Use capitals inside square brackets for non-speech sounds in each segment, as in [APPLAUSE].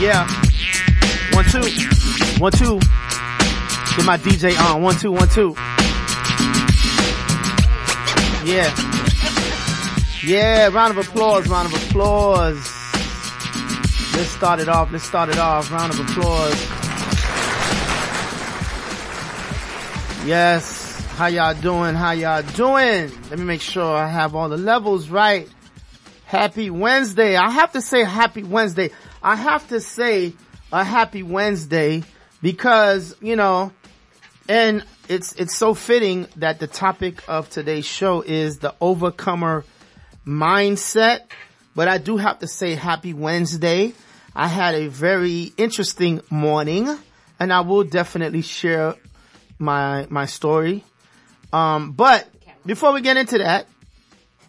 Yeah. One, two. One, two. Get my DJ on. One, two, one, two. Yeah. Yeah, round of applause, round of applause. Let's start it off, let's start it off. Round of applause. Yes. How y'all doing? How y'all doing? Let me make sure I have all the levels right. Happy Wednesday. I have to say happy Wednesday. I have to say a happy Wednesday because, you know, and it's, it's so fitting that the topic of today's show is the overcomer mindset. But I do have to say happy Wednesday. I had a very interesting morning and I will definitely share my, my story. Um, but before we get into that,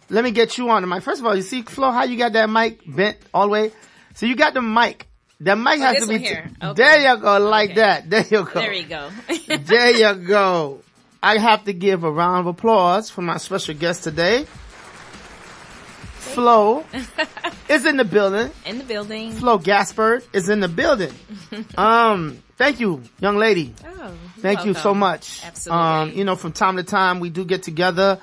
let me get you on the mic. First of all, you see Flo, how you got that mic bent all the way? So you got the mic. That mic Oh, has to be, t- Okay. there you go, like Okay. that. There you go. There you go. [LAUGHS] there you go. I have to give a round of applause for my special guest today. Flo [LAUGHS] is in the building. In the building. Flo Gaspard is in the building. [LAUGHS] Um, thank you, young lady. Oh, Thank you so much. Absolutely. Um, you know, from time to time we do get together.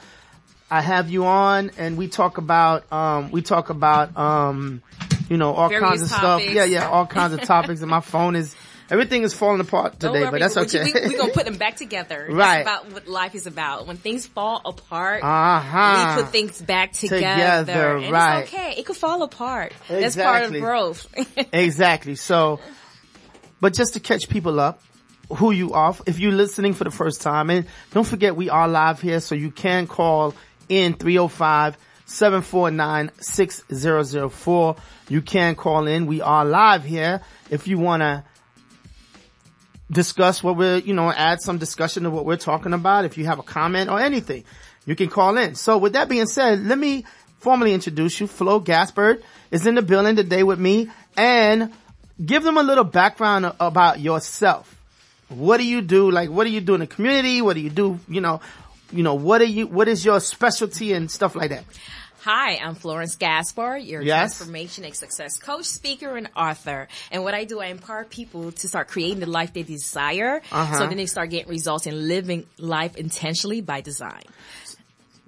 I have you on and we talk about, um, we talk about, um, you know, all Various kinds of topics. stuff. Yeah, yeah, all kinds of topics and my [LAUGHS] phone is, everything is falling apart today, worry, but that's okay. We, we gonna put them back [LAUGHS] together. That's Right. about what life is about. When things fall apart, uh-huh. we put things back together. Together, and right. It's okay. It could fall apart. Exactly. That's part of growth. [LAUGHS] Exactly. So, but just to catch people up, who you are, if you're listening for the first time, and don't forget we are live here, so you can call in 305-749-6004. You can call in. We are live here. If you want to discuss what we're, you know, add some discussion to what we're talking about. If you have a comment or anything, you can call in. So with that being said, let me formally introduce you. Flo Gaspard is in the building today with me and give them a little background about yourself. What do you do? Like, what do you do in the community? What do you do? You know, you know, what are you, what is your specialty and stuff like that? Hi, I'm Florence Gaspar, your Yes. transformation and success coach, speaker, and author. And what I do, I empower people to start creating the life they desire, Uh-huh. so then they start getting results and living life intentionally by design.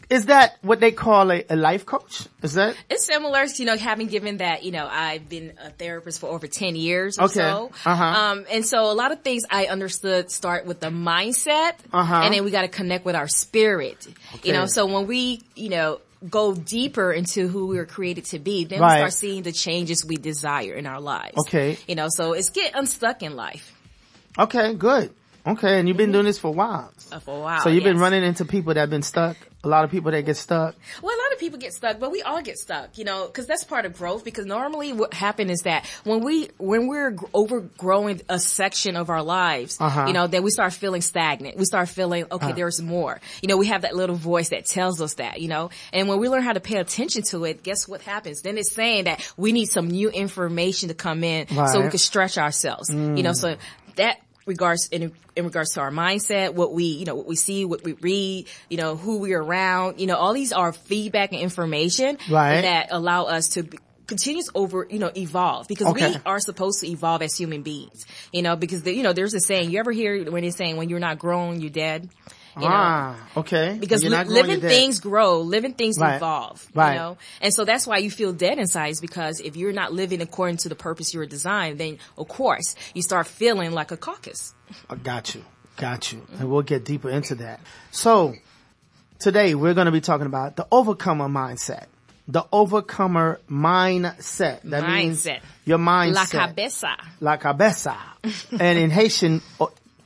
Is that what they call a, a life coach? Is that? It's similar, to, you know, having given that, you know, I've been a therapist for over 10 years or Okay. so. Uh-huh. Um, and so a lot of things I understood start with the mindset Uh-huh. and then we got to connect with our spirit. You know, so when we, you know, go deeper into who we were created to be, then Right. we start seeing the changes we desire in our lives. Okay. You know, so it's get unstuck in life Okay, good. Okay, and you've been doing this for a while. uh, for a while. So you've been running into people that have been stuck. A lot of people that get stuck. Well, a lot of people get stuck, but we all get stuck, you know, because that's part of growth. Because normally, what happens is that when we when we're gr- overgrowing a section of our lives, Uh-huh. you know, then we start feeling stagnant. We start feeling okay, there's more. You know, we have that little voice that tells us that, you know, and when we learn how to pay attention to it, guess what happens? Then it's saying that we need some new information to come in so we Right. Mm. can stretch ourselves. You know, so that regards in in regards to our mindset, what we you know what we see, what we read, you know who we're around, you know all these are feedback and information Right. that allow us to. be- continue to over, you know, evolve because Okay. we are supposed to evolve as human beings, you know, because the, you know, there's a saying, you ever hear when they're saying when you're not grown, you're dead, you know, ah, okay. because li- living things grow, living things Right. evolve, Right. you know, and so that's why you feel dead inside is because if you're not living according to the purpose you were designed, then of course you start feeling like a caucus. I got you. Got you. And we'll get deeper into that. So today we're going to be talking about the overcomer mindset. The overcomer mindset. That means Mindset. your mindset. La cabeza. La cabeza. and in Haitian,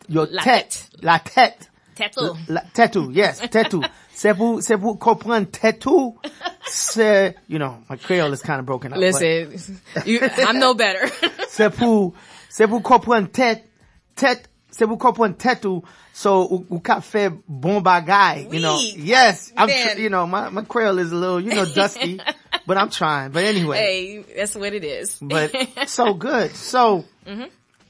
your La tête. La tête. Tattoo. La, tête, yes, tattoo. C'est pour, c'est pour comprendre tête. C'est, you know, my Creole is kind of broken up. but- Listen, you, I'm no better. c'est pour, c'est pour comprendre tête, tête, c'est pour comprendre tête ou, so, ou, ou ka fait bon bagay, you know. Oui. Yes, I'm, tr- you know, my, my Creole is a little, you know, dusty, [LAUGHS] but I'm trying. But anyway, hey, that's what it is. but so good. So, [LAUGHS] Mm-hmm.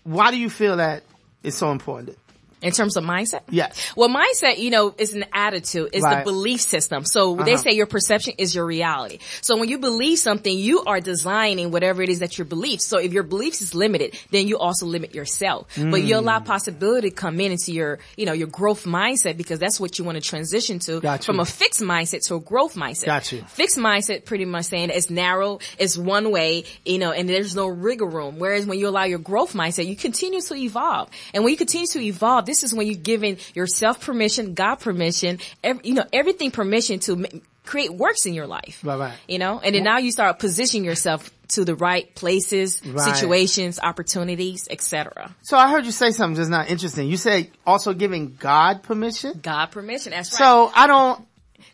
why do you feel that it's so important? In terms of mindset? Yes. Well, mindset, you know, is an attitude, is Right. the belief system. So they Uh-huh. say your perception is your reality. So when you believe something, you are designing whatever it is that your beliefs. So if your beliefs is limited, then you also limit yourself. But you allow Mm. possibility to come in into your, you know, your growth mindset because that's what you want to transition to Got you. from a fixed mindset to a growth mindset. Got you. Fixed mindset pretty much saying it's narrow, it's one way, you know, and there's no rigor room. Whereas when you allow your growth mindset, you continue to evolve. And when you continue to evolve, this is when you're giving yourself permission, God permission, ev you know, everything permission to ma- create works in your life. Right, right. You know, and then now you start positioning yourself to the right places, Right. situations, opportunities, etc. So I heard you say something just not interesting. You said also giving God permission. God permission. That's right. So I don't,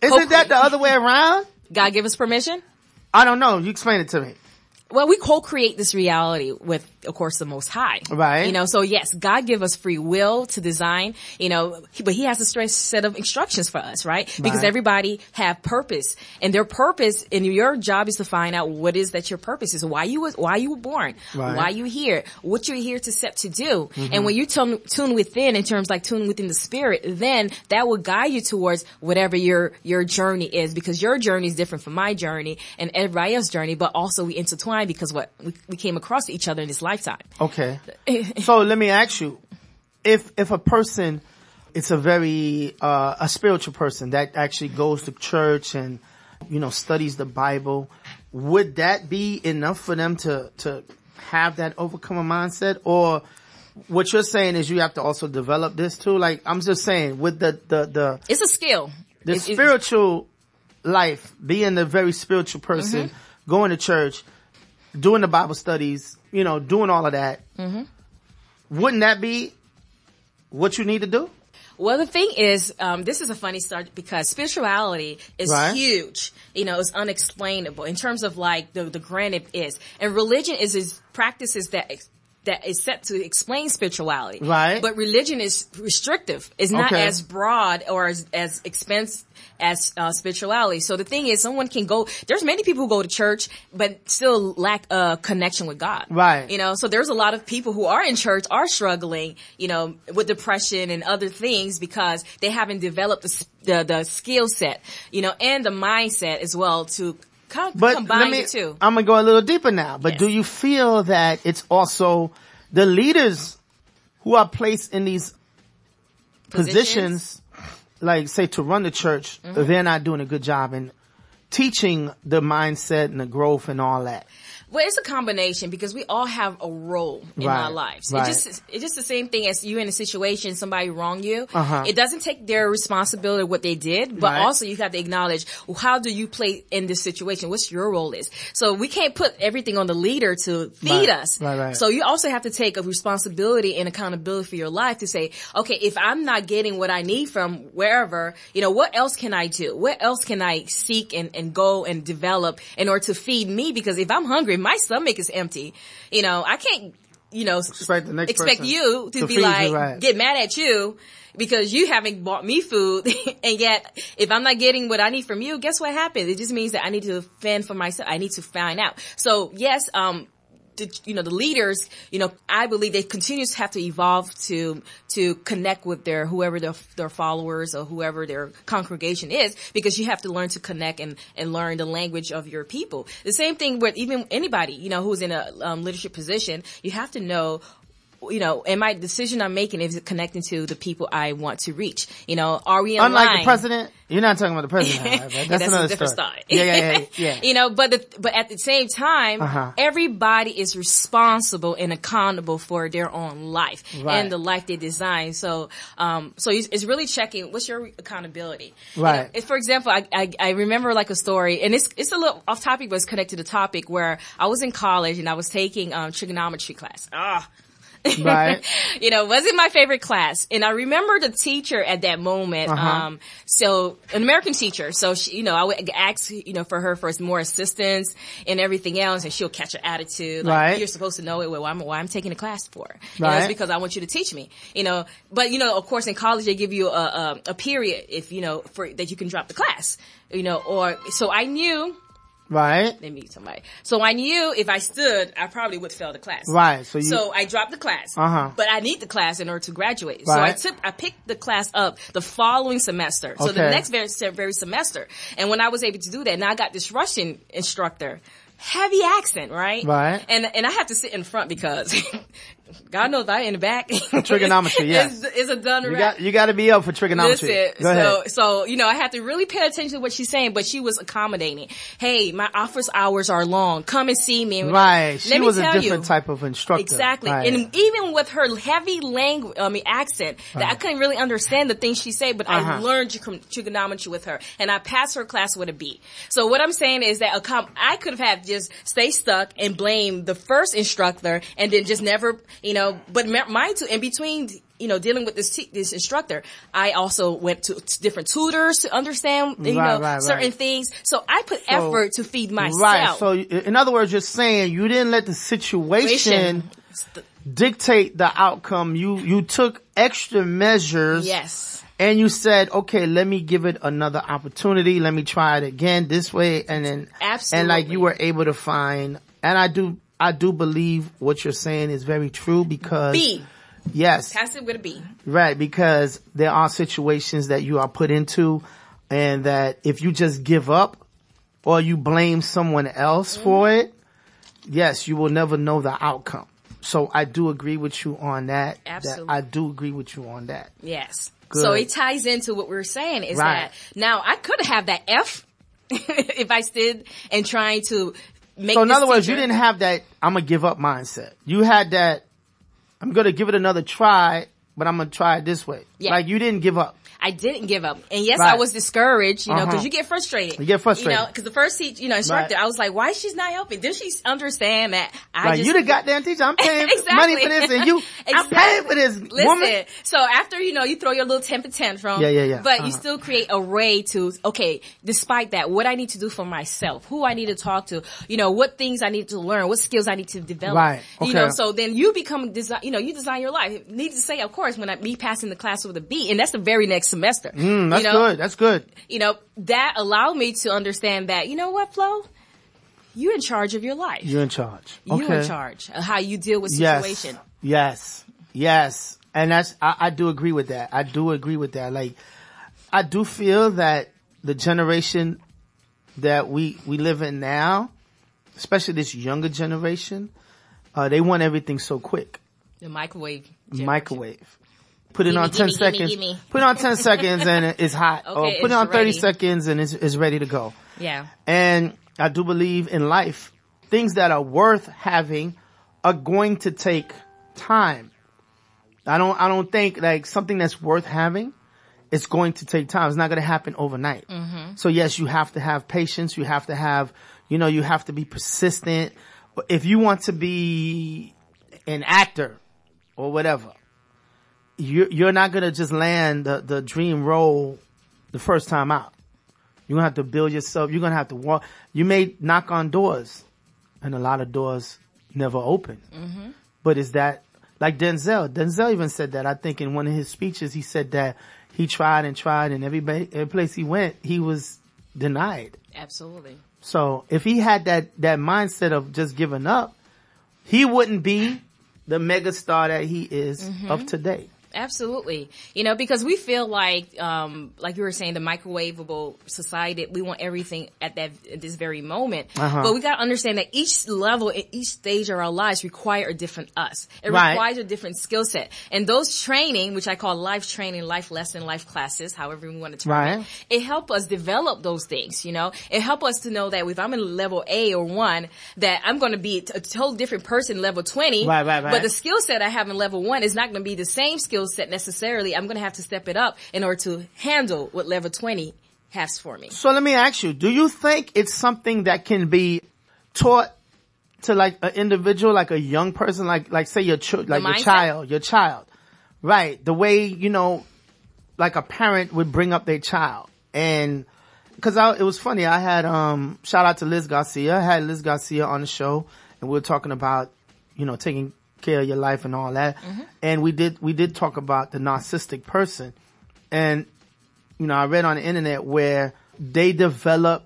isn't Hopefully. that the other way around? God give us permission. I don't know. You explain it to me. Well, we co-create this reality with, of course, the Most High. Right. You know, so yes, God give us free will to design, you know, but He has a straight set of instructions for us, right? Because everybody have purpose, and their purpose, and your job is to find out what is that your purpose is, why you was, why you were born, Right. Mm-hmm. why you here, what you're here to set to do, and when you tune tune within, in terms like tune within the spirit, then that will guide you towards whatever your your journey is, because your journey is different from my journey and everybody else's journey, but also we intertwine because what we, we came across each other in this lifetime. Okay. [LAUGHS] so let me ask you, if, if a person, it's a very, uh, a spiritual person that actually goes to church and, you know, studies the Bible, would that be enough for them to, to have that overcomer mindset or what you're saying is you have to also develop this too? Like, I'm just saying with the, the, the, It's a skill. the it's- spiritual life, being a very spiritual person, going to church, doing the Bible studies, you know, doing all of that, wouldn't that be what you need to do? Well, the thing is, um, this is a funny start because spirituality is Right. huge. You know, it's unexplainable in terms of like the the grand it is, and religion is is practices that. That is set to explain spirituality. Right. But religion is restrictive. It's not Okay. as broad or as, as expensive as uh, spirituality. So the thing is, someone can go, there's many people who go to church, but still lack a connection with God. Right. You know, so there's a lot of people who are in church are struggling, you know, with depression and other things because they haven't developed the, the, the skill set, you know, and the mindset as well to co- But combine let me, the two. I'm gonna go a little deeper now, but Yes. do you feel that it's also the leaders who are placed in these positions, like say to run the church, Mm-hmm. they're not doing a good job in teaching the mindset and the growth and all that? Well, it's a combination because we all have a role in Right, our lives. right. It's just it's just the same thing as you in a situation somebody wrong you. Uh-huh. It doesn't take their responsibility what they did, but Right. also you have to acknowledge well, how do you play in this situation? What's your role is? So we can't put everything on the leader to feed us. right, right. So you also have to take a responsibility and accountability for your life to say, okay, if I'm not getting what I need from wherever, you know, what else can I do? What else can I seek and, and go and develop in order to feed me? Because if I'm hungry, my stomach is empty. You know, I can't, you know, Expect the next expect you to, to be like, right. get mad at you because you haven't bought me food. [LAUGHS] and yet, if I'm not getting what I need from you, guess what happens? It just means that I need to fend for myself. I need to find out. So yes, um, the, you know, the leaders, you know, I believe they continue to have to evolve to, to connect with their, whoever their, their followers or whoever their congregation is, because you have to learn to connect and, and learn the language of your people. The same thing with even anybody, you know, who's in a um, leadership position, you have to know you know, and my decision I'm making is connecting to the people I want to reach. You know, are we in Unlike line? the president, you're not talking about the president. [LAUGHS] right? That's, Yeah, that's another a different story. Yeah, yeah, yeah, [LAUGHS] yeah. you know, but the, but at the same time, Uh-huh. everybody is responsible and accountable for their own life Right. and the life they design. So, um, so it's, really checking what's your accountability. You Right. know, for example, I, I I remember like a story, and it's it's a little off topic, but it's connected to the topic where I was in college and I was taking um, trigonometry class. Ah. [LAUGHS] Right. you know, wasn't my favorite class. And I remember the teacher at that moment. Uh-huh. Um, so an American teacher. So she, you know, I would ask, you know, for her for more assistance and everything else and she'll catch her attitude. Like, Right. you're supposed to know it. Well, why I'm, why I'm taking the class for. You know, Right. it's because I want you to teach me, you know, but you know, of course in college they give you a, a, a period if, you know, for, that you can drop the class, you know, or, so I knew Right. Then meet somebody. So I knew if I stood, I probably would fail the class. Right. So you. So I dropped the class. Uh-huh. But I need the class in order to graduate. Right. So I took, I picked the class up the following semester. So the next very, very semester. And when I was able to do that, now I got this Russian instructor. Heavy accent, right? Right. And, and I have to sit in front because [LAUGHS] God knows I in the back. [LAUGHS] Trigonometry, yeah. It's, is a done you got you got to be up for trigonometry. Listen, Go so ahead. so you know, I have to really pay attention to what she's saying, but she was accommodating. Hey, my office hours are long. Come and see me. Right. Let She me was a different you. type of instructor. Exactly. Right. And even with her heavy language, I mean, accent, that I couldn't really understand the things she said, but I Uh-huh. learned trigonometry with her and I passed her class with a B. So what I'm saying is that a com- I could have had just stay stuck and blame the first instructor and then just never, you know, but mind too, in between, you know, dealing with this, te- this instructor, I also went to different tutors to understand, you Right, know, right, certain right. things. So I put So- effort to feed myself. Right. So in other words, you're saying you didn't let the situation dictate the outcome. You you took extra measures. Yes. And you said, okay, let me give it another opportunity. Let me try it again this way. And then, Absolutely. and like you were able to find, and I do, I do believe what you're saying is very true because, B. yes, Pass it with a B. right, because there are situations that you are put into and that if you just give up or you blame someone else for mm-hmm. it, yes, you will never know the outcome. So I do agree with you on that. that Absolutely. I do agree with you on that. Yes. Good. So it ties into what we are saying is Right. that now I could have that F [LAUGHS] if I stood and trying to So in other words, you didn't have that I'm gonna give up mindset. You had that I'm gonna give it another try, but I'm gonna try it this way. Yeah. Like you didn't give up. I didn't give up. And yes, Right. I was discouraged, you know, Uh-huh. cause you get frustrated. You get frustrated. You know, cause the first teach, you know, instructor, Right. I was like, why she's not helping? Did she understand that I Like just. you the goddamn teacher. I'm paying [LAUGHS] Exactly. money for this and you [LAUGHS] I'm paying for this Listen, woman. so after, you know, you throw your little temper tantrum. Yeah, yeah, yeah. But Uh-huh. you still create a way to, okay, despite that, what I need to do for myself, who I need to talk to, you know, what things I need to learn, what skills I need to develop. Right, Okay. You know, so then you become design, you know, you design your life. Need to say, of course, when I, me passing the class with a B, and that's the very next semester. Mm, that's you know, good. That's good. You know, that allowed me to understand that, you know what, Flo? You're in charge of your life. You're in charge. You're okay. in charge of how you deal with Yes. situation. Yes. Yes. And that's, I, I do agree with that. I do agree with that. Like, I do feel that the generation that we, we live in now, especially this younger generation, uh, they want everything so quick. The microwave. generation. Microwave. Put it Gimme, on 10 gimme, seconds. gimme. Put it on 10 seconds and it's hot. [LAUGHS] Oh, okay, or put it on 30 ready. seconds and it's, it's ready to go. Yeah. And I do believe in life, things that are worth having are going to take time. I don't, I don't think like something that's worth having, it's going to take time. It's not going to happen overnight. Mm-hmm. So yes, you have to have patience. You have to have, you know, you have to be persistent. If you want to be an actor or whatever, you're, you're not going to just land the, the dream role the first time out. You're gonna have to build yourself. You're gonna have to walk. You may knock on doors, and a lot of doors never open. Mm-hmm. But is that like Denzel? Denzel even said that. I think in one of his speeches, he said that he tried and tried, and every every place he went, he was denied. Absolutely. So if he had that that mindset of just giving up, he wouldn't be the megastar that he is of mm-hmm. today. Absolutely. You know, because we feel like, um, like you were saying, the microwavable society, we want everything at that, at this very moment. Uh-huh. But we gotta understand that each level, in each stage of our lives require a different us. It Right. requires a different skill set. And those training, which I call life training, life lesson, life classes, however we want to term Right. it, it help us develop those things, you know? It help us to know that if I'm in level A or one, that I'm going to be a total different person level 20. Right, right, right. But the skill set I have in level one is not going to be the same skill set necessarily. I'm going to have to step it up in order to handle what level 20 has for me. So let me ask you, do you think it's something that can be taught to like an individual, like a young person, like, like say your ch- like your child, your child, right? The way, you know, like a parent would bring up their child and cause I, it was funny. I had, um, shout out to Liz Garcia. I had Liz Garcia on the show and we were talking about, you know, taking care of your life and all that. And we did, we did talk about the narcissistic person and you know, I read on the internet where they develop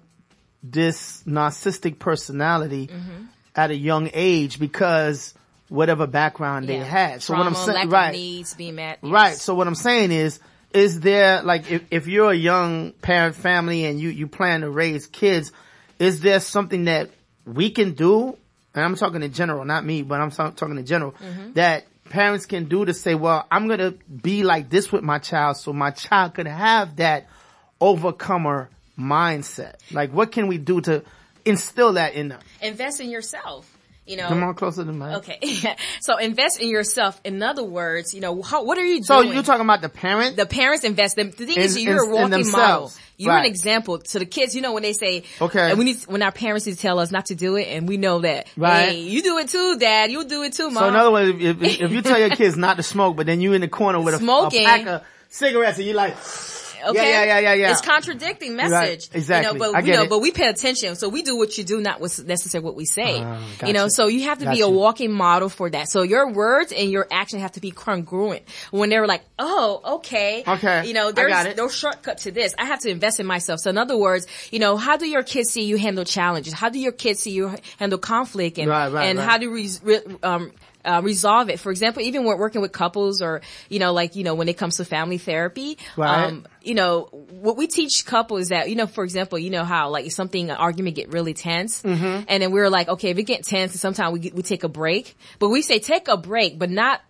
this narcissistic personality Mm-hmm. at a young age because whatever background they had. So Trauma, what I'm saying, right, needs being met. right. So what I'm saying is, is there like if, if you're a young parent family and you you plan to raise kids, is there something that we can do? And I'm talking in general, not me, but I'm talking in general Mm-hmm. that parents can do to say, well, I'm gonna be like this with my child, so my child could have that overcomer mindset. Like, what can we do to instill that in them? Invest in yourself. You know. Come on closer to me. Okay. [LAUGHS] so invest in yourself. In other words, you know, how, what are you So doing? So you're talking about the parents. the parents invest. The, the thing is, you're in- a walking model. You're an example to the kids. You know when they say, Okay. and we need when our parents need to tell us not to do it, and we know that, Right. hey, you do it too, Dad. You do it too, Mom. So in other words, if, if, if you tell your kids not to smoke, but then you in the corner with a, a Smoking. pack of cigarettes and you're like, Okay. Yeah, yeah, yeah, yeah, yeah. It's contradicting message. exactly. You know, but I you know, it. but we pay attention. So we do what you do, not what's necessarily what we say. Ah, You know, so you have to be a walking model for that. So your words and your action have to be congruent. When they're like, oh, okay. Okay. You know, there's no shortcut to this. I have to invest in myself. So in other words, you know, how do your kids see you handle challenges? How do your kids see you handle conflict and, Right, right, and right. how do you re- um, uh, resolve it. For example, even when working with couples or, you know, like, you know, when it comes to family therapy, Right. um, you know, what we teach couples is that, you know, for example, you know how like something, an argument get really tense. Mm-hmm. And then we're like, okay, if it get tense, sometimes we, get- we take a break, but we say take a break, but not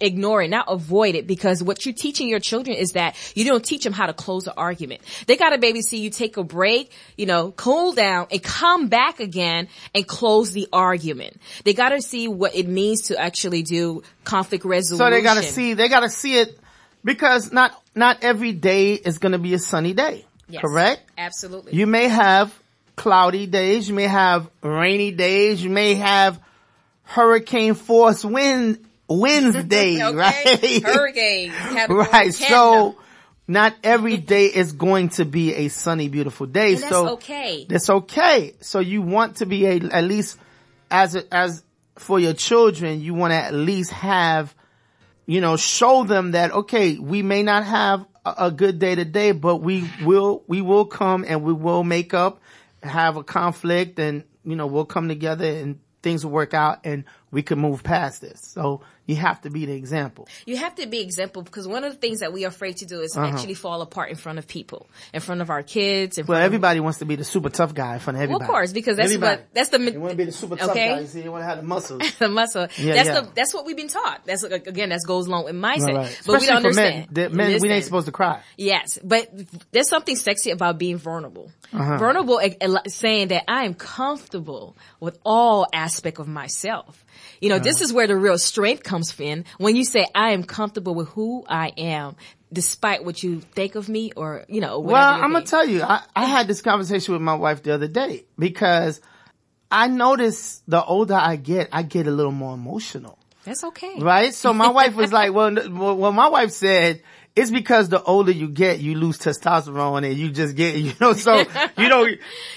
ignore it, not avoid it, because what you're teaching your children is that you don't teach them how to close an argument. They gotta baby see you take a break, you know, cool down and come back again and close the argument. They gotta see what it means to actually do conflict resolution. so they gotta see, they gotta see it because not, not every day is gonna be a sunny day. Yes. Correct? Absolutely. You may have cloudy days, you may have rainy days, you may have hurricane force wind, winds days, [LAUGHS] okay? right? Hurricane. Right. So not every day is going to be a sunny, beautiful day. And that's so okay. That's okay. So you want to be a, at least as a, as for your children, you want to at least have, you know, show them that, okay, we may not have a, a good day today, but we will, we will come and we will make up, have a conflict and, you know, we'll come together and things will work out and we can move past this. So you have to be the example. You have to be example because one of the things that we are afraid to do is actually fall apart in front of people, in front of our kids. In Uh-huh. Well, front of- everybody wants to be the super tough guy in front of Well, everybody. of course, because that's Everybody. what that's the You want to be the super tough Okay. guy. You see, you want to have the muscles. [LAUGHS] the muscle. Yeah, that's yeah. the that's what we've been taught. That's again that goes along with mindset. Right, right. But we don't men. understand. The men, we ain't supposed to cry. Yes, but there's something sexy about being vulnerable. Uh-huh. Vulnerable, saying that I am comfortable with all aspect of myself. You know, Uh-huh. this is where the real strength comes in when you say I am comfortable with who I am, despite what you think of me or you know. Well, I'm gonna tell you, I, I had this conversation with my wife the other day because I notice the older I get, I get a little more emotional, That's okay. right? So my wife was like, well, well, well, my wife said, it's because the older you get, you lose testosterone and you just get, [LAUGHS] you know, so, you know,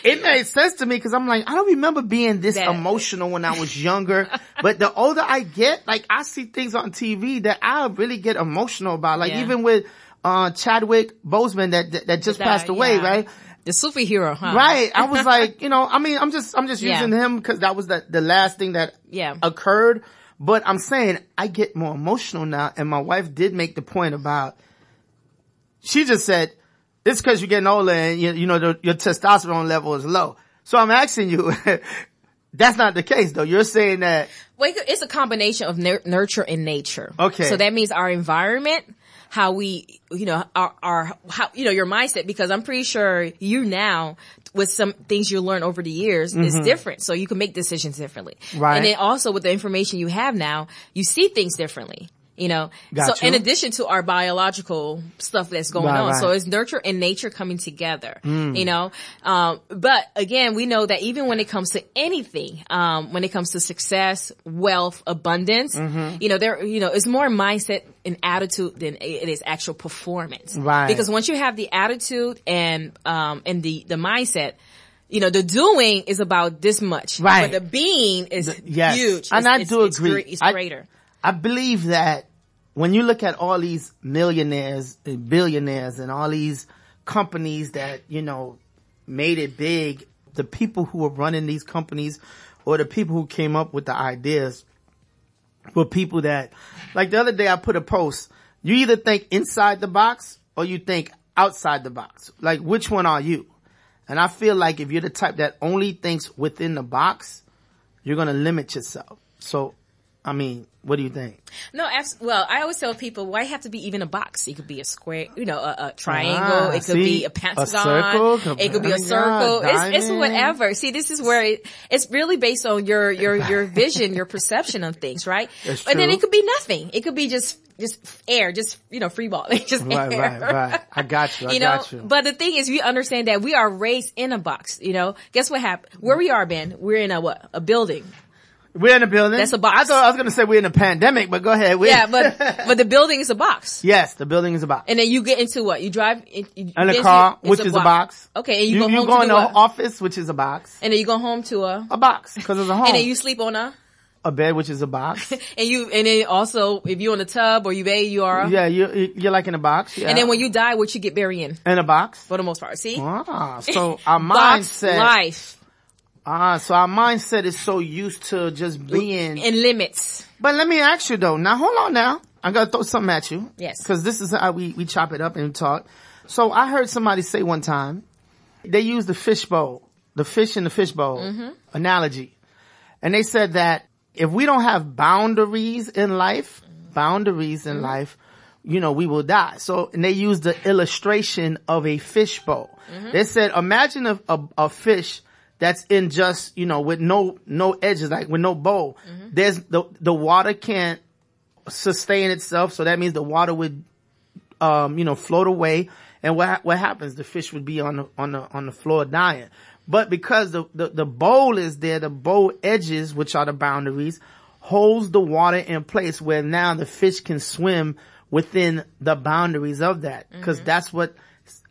it made sense to me because I'm like, I don't remember being this That- emotional when I was [LAUGHS] younger, but the older I get, like I see things on TV that I really get emotional about, like Yeah. even with, uh, Chadwick Boseman that, that, that just That- passed away, yeah. right? The superhero, huh? Right. I was [LAUGHS] like, you know, I mean, I'm just, I'm just Yeah. using him because that was the, the last thing that Yeah. occurred. But I'm saying I get more emotional now. And my wife did make the point about, she just said, it's cause you're getting older and you, you know, the, your testosterone level is low. So I'm asking you, [LAUGHS] that's not the case though. You're saying that, Well, it's a combination of nur- nurture and nature. Okay. So that means our environment, how we, you know, our, our, how, you know, your mindset, because I'm pretty sure you now, with some things you learn over the years, is different. So you can make decisions differently. Mm-hmm. Right. And then also with the information you have now, you see things differently. You know, Got so you. in addition to our biological stuff that's going Right, on, so it's nurture and nature coming together. Mm. You know, um, but again, we know that even when it comes to anything, um, when it comes to success, wealth, abundance, Mm-hmm. you know, there, you know, it's more mindset and attitude than it is actual performance. Right. Because once you have the attitude and um, and the the mindset. You know, the doing is about this much. Right. But the being is yes. huge. And It's- I do it's agree. It's I- greater. I believe that when you look at all these millionaires and billionaires and all these companies that, you know, made it big, the people who were running these companies or the people who came up with the ideas were people that, like the other day I put a post, you either think inside the box or you think outside the box. Like which one are you? And I feel like if you're the type that only thinks within the box, you're going to limit yourself. So, I mean, what do you think? No, abs- well, I always tell people, why have to be even a box? It could be a square, you know, a, a triangle. Ah, it could see? be a pentagon. A circle, it could be a circle. It's, it's whatever. See, this is where it, it's really based on your, your, your vision, your perception of things, right? [LAUGHS] That's And then it could be nothing. It could be just, just air, just, you know, free ball. [LAUGHS] just Right, air. right, right. I got you. I [LAUGHS] you know, got you. but the thing is, we understand that we are raised in a box. You know, guess what happened? Where we are, Ben? We're in a what? A building. We're in a building. That's a box. I thought I was going to say we're in a pandemic, but go ahead. We're- Yeah, but [LAUGHS] but the building is a box. yes, the building is a box. And then you get into what? You drive in, you get a car, which it's is a box. Okay, and you, you, go you home go to in the office, which is a box. And then you go home to a, A box, because it's a home. [LAUGHS] and then you sleep on a, a bed, which is a box. [LAUGHS] and you, and then also if you're in a tub or you bathe, you are. a- yeah, you, you're like in a box. Yeah. And then when you die, what you get buried in in a box. for the most part. See, Ah, so our box mindset, life ah, so our mindset is so used to just being. in limits. But let me ask you though. Now hold on now. I gotta throw something at you. Yes. Cause this is how we, we chop it up and talk. So I heard somebody say one time, they used the fish bowl, the fish in the fish bowl Mm-hmm. analogy. And they said that if we don't have boundaries in life, boundaries Mm-hmm. in life, you know, we will die. So, and they used the illustration of a fish bowl. Mm-hmm. They said, imagine a, a, a fish that's in just, you know, with no, no edges, like with no bowl. Mm-hmm. There's the, the water can't sustain itself. So that means the water would, um, you know, float away. And what, what happens? The fish would be on the, on the, on the floor dying. But because the, the, the bowl is there, the bowl edges, which are the boundaries, holds the water in place where now the fish can swim within the boundaries of that. Mm-hmm. Cause that's what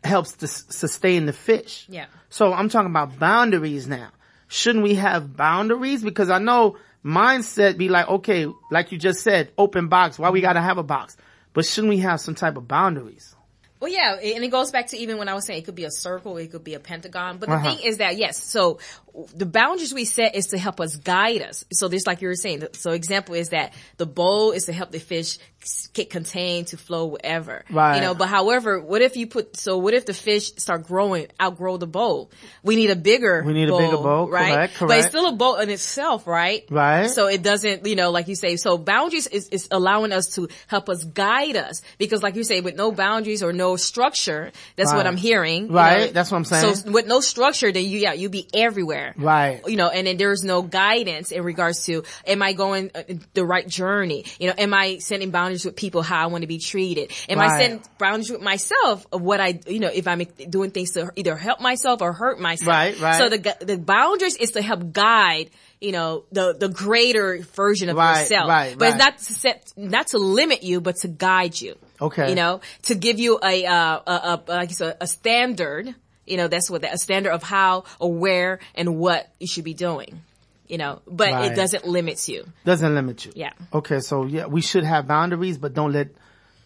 helps to s- sustain the fish. Yeah. So I'm talking about boundaries now. Shouldn't we have boundaries? Because I know mindset be like, okay, like you just said, open box. Why we gotta have a box? But shouldn't we have some type of boundaries? Well, yeah, and it goes back to even when I was saying it could be a circle, it could be a pentagon. But the Uh-huh. thing is that yes, so the boundaries we set is to help us guide us. So just like you were saying, so example is that the bowl is to help the fish get contained to flow wherever. Right. You know, but however, what if you put, so what if the fish start growing, outgrow the bowl? We need a bigger We need a bigger bowl, right? correct, But it's still a bowl in itself, right? Right. So it doesn't, you know, like you say, so boundaries is, is allowing us to help us guide us because like you say, with no boundaries or no structure, that's what I'm hearing. you Right, know. that's what I'm saying. So with no structure, then you, yeah, you be everywhere. Right. You know, and then there's no guidance in regards to, am I going uh, the right journey? You know, am I setting boundaries with people how I want to be treated? Am I setting boundaries with myself of what I, you know, if I'm doing things to either help myself or hurt myself? Right, right. So the, the boundaries is to help guide, you know, the, the greater version of Right, yourself. right, but it's right. not to set, not to limit you, but to guide you. Okay. You know, to give you a, uh, a, a, like you said, a standard, you know, that's what, that, a standard of how or where and what you should be doing. You know, but Right. it doesn't limit you. Doesn't limit you. Yeah. Okay. So yeah, we should have boundaries, but don't let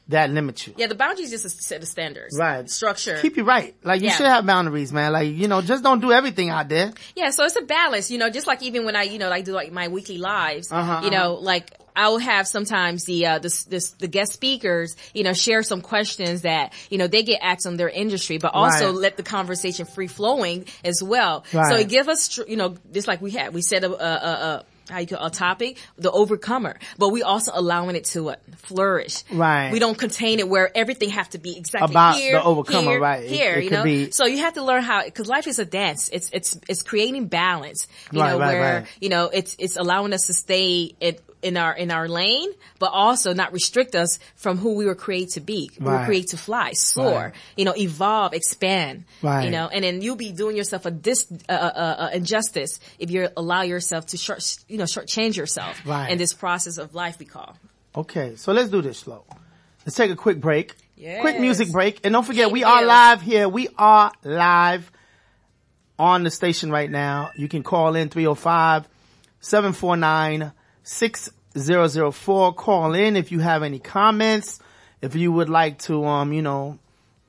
that limit you. Yeah, the boundaries just a set of standards. Right. Structure. Keep you right. Like you Yeah. should have boundaries, man. Like, you know, just don't do everything out there. Yeah, so it's a balance, you know, just like even when I, you know, like do like my weekly lives, Uh-huh, you know, like I will have sometimes the, uh, the, the, the guest speakers, you know, share some questions that, you know, they get asked on their industry, but also Right. let the conversation free flowing as well. Right. So it give us, you know, just like we had, we said a, a, a, a how you call a topic, the overcomer, but we also allowing it to uh, flourish. Right. We don't contain it where everything have to be exactly About here, the overcomer, here, right. Here, it you know. be- So you have to learn how, because life is a dance. It's it's it's creating balance. You Right, know, right, where right. you know it's it's allowing us to stay in in our in our lane, but also not restrict us from who we were created to be. We were created to fly, soar. Right. You know, evolve, expand. Right. You know, and then you'll be doing yourself a dis uh, uh, uh, injustice if you allow yourself to short you know shortchange yourself Right. in this process of life we call. Okay. So let's do this slow. Let's take a quick break. Quick music break. And don't forget, Thank we are you. live here. We are live on the station right now. You can call in 305-749-6004. Call in if you have any comments. If you would like to, um, you know,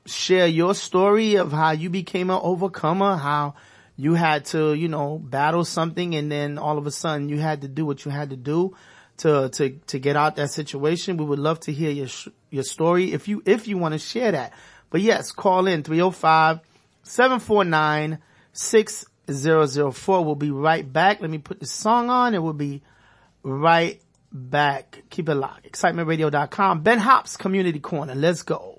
share your story of how you became an overcomer, how you had to, you know, battle something and then all of a sudden you had to do what you had to do to, to, to get out that situation. We would love to hear your, your story if you, if you want to share that. But yes, call in 305 749 6004. We'll be right back. Let me put the song on and we'll be right back. Keep it locked. ExcitementRadio.com. Ben Hops Community Corner. Let's go.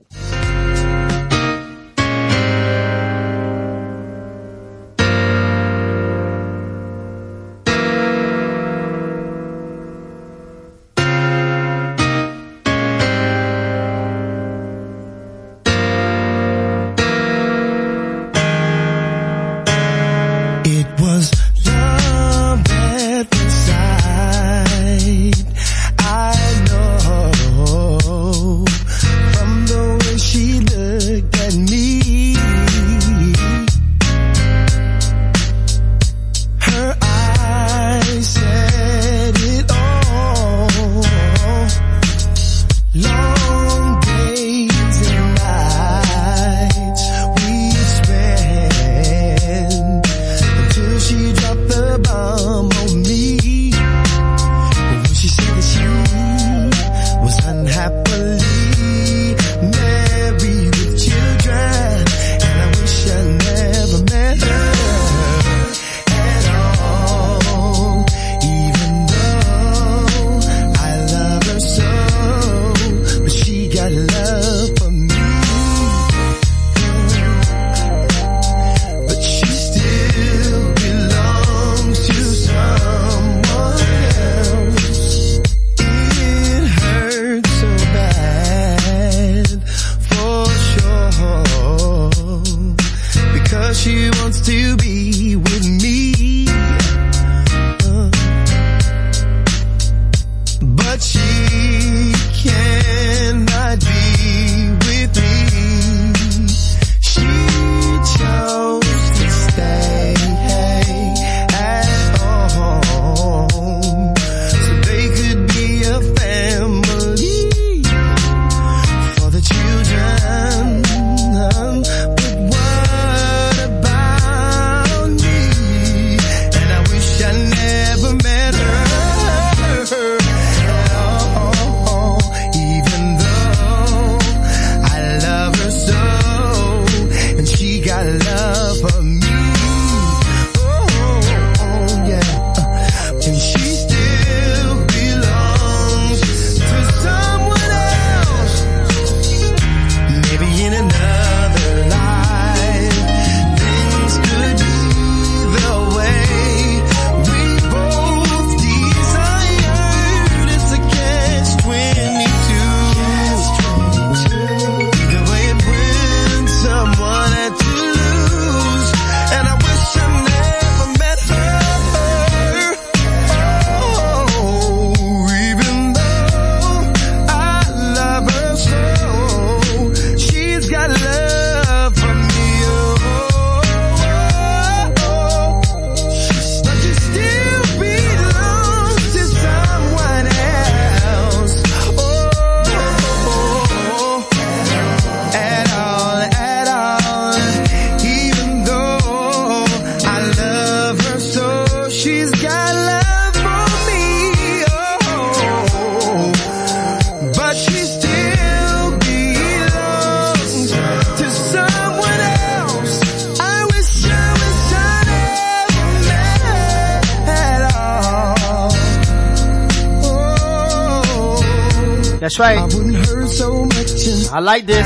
Like this.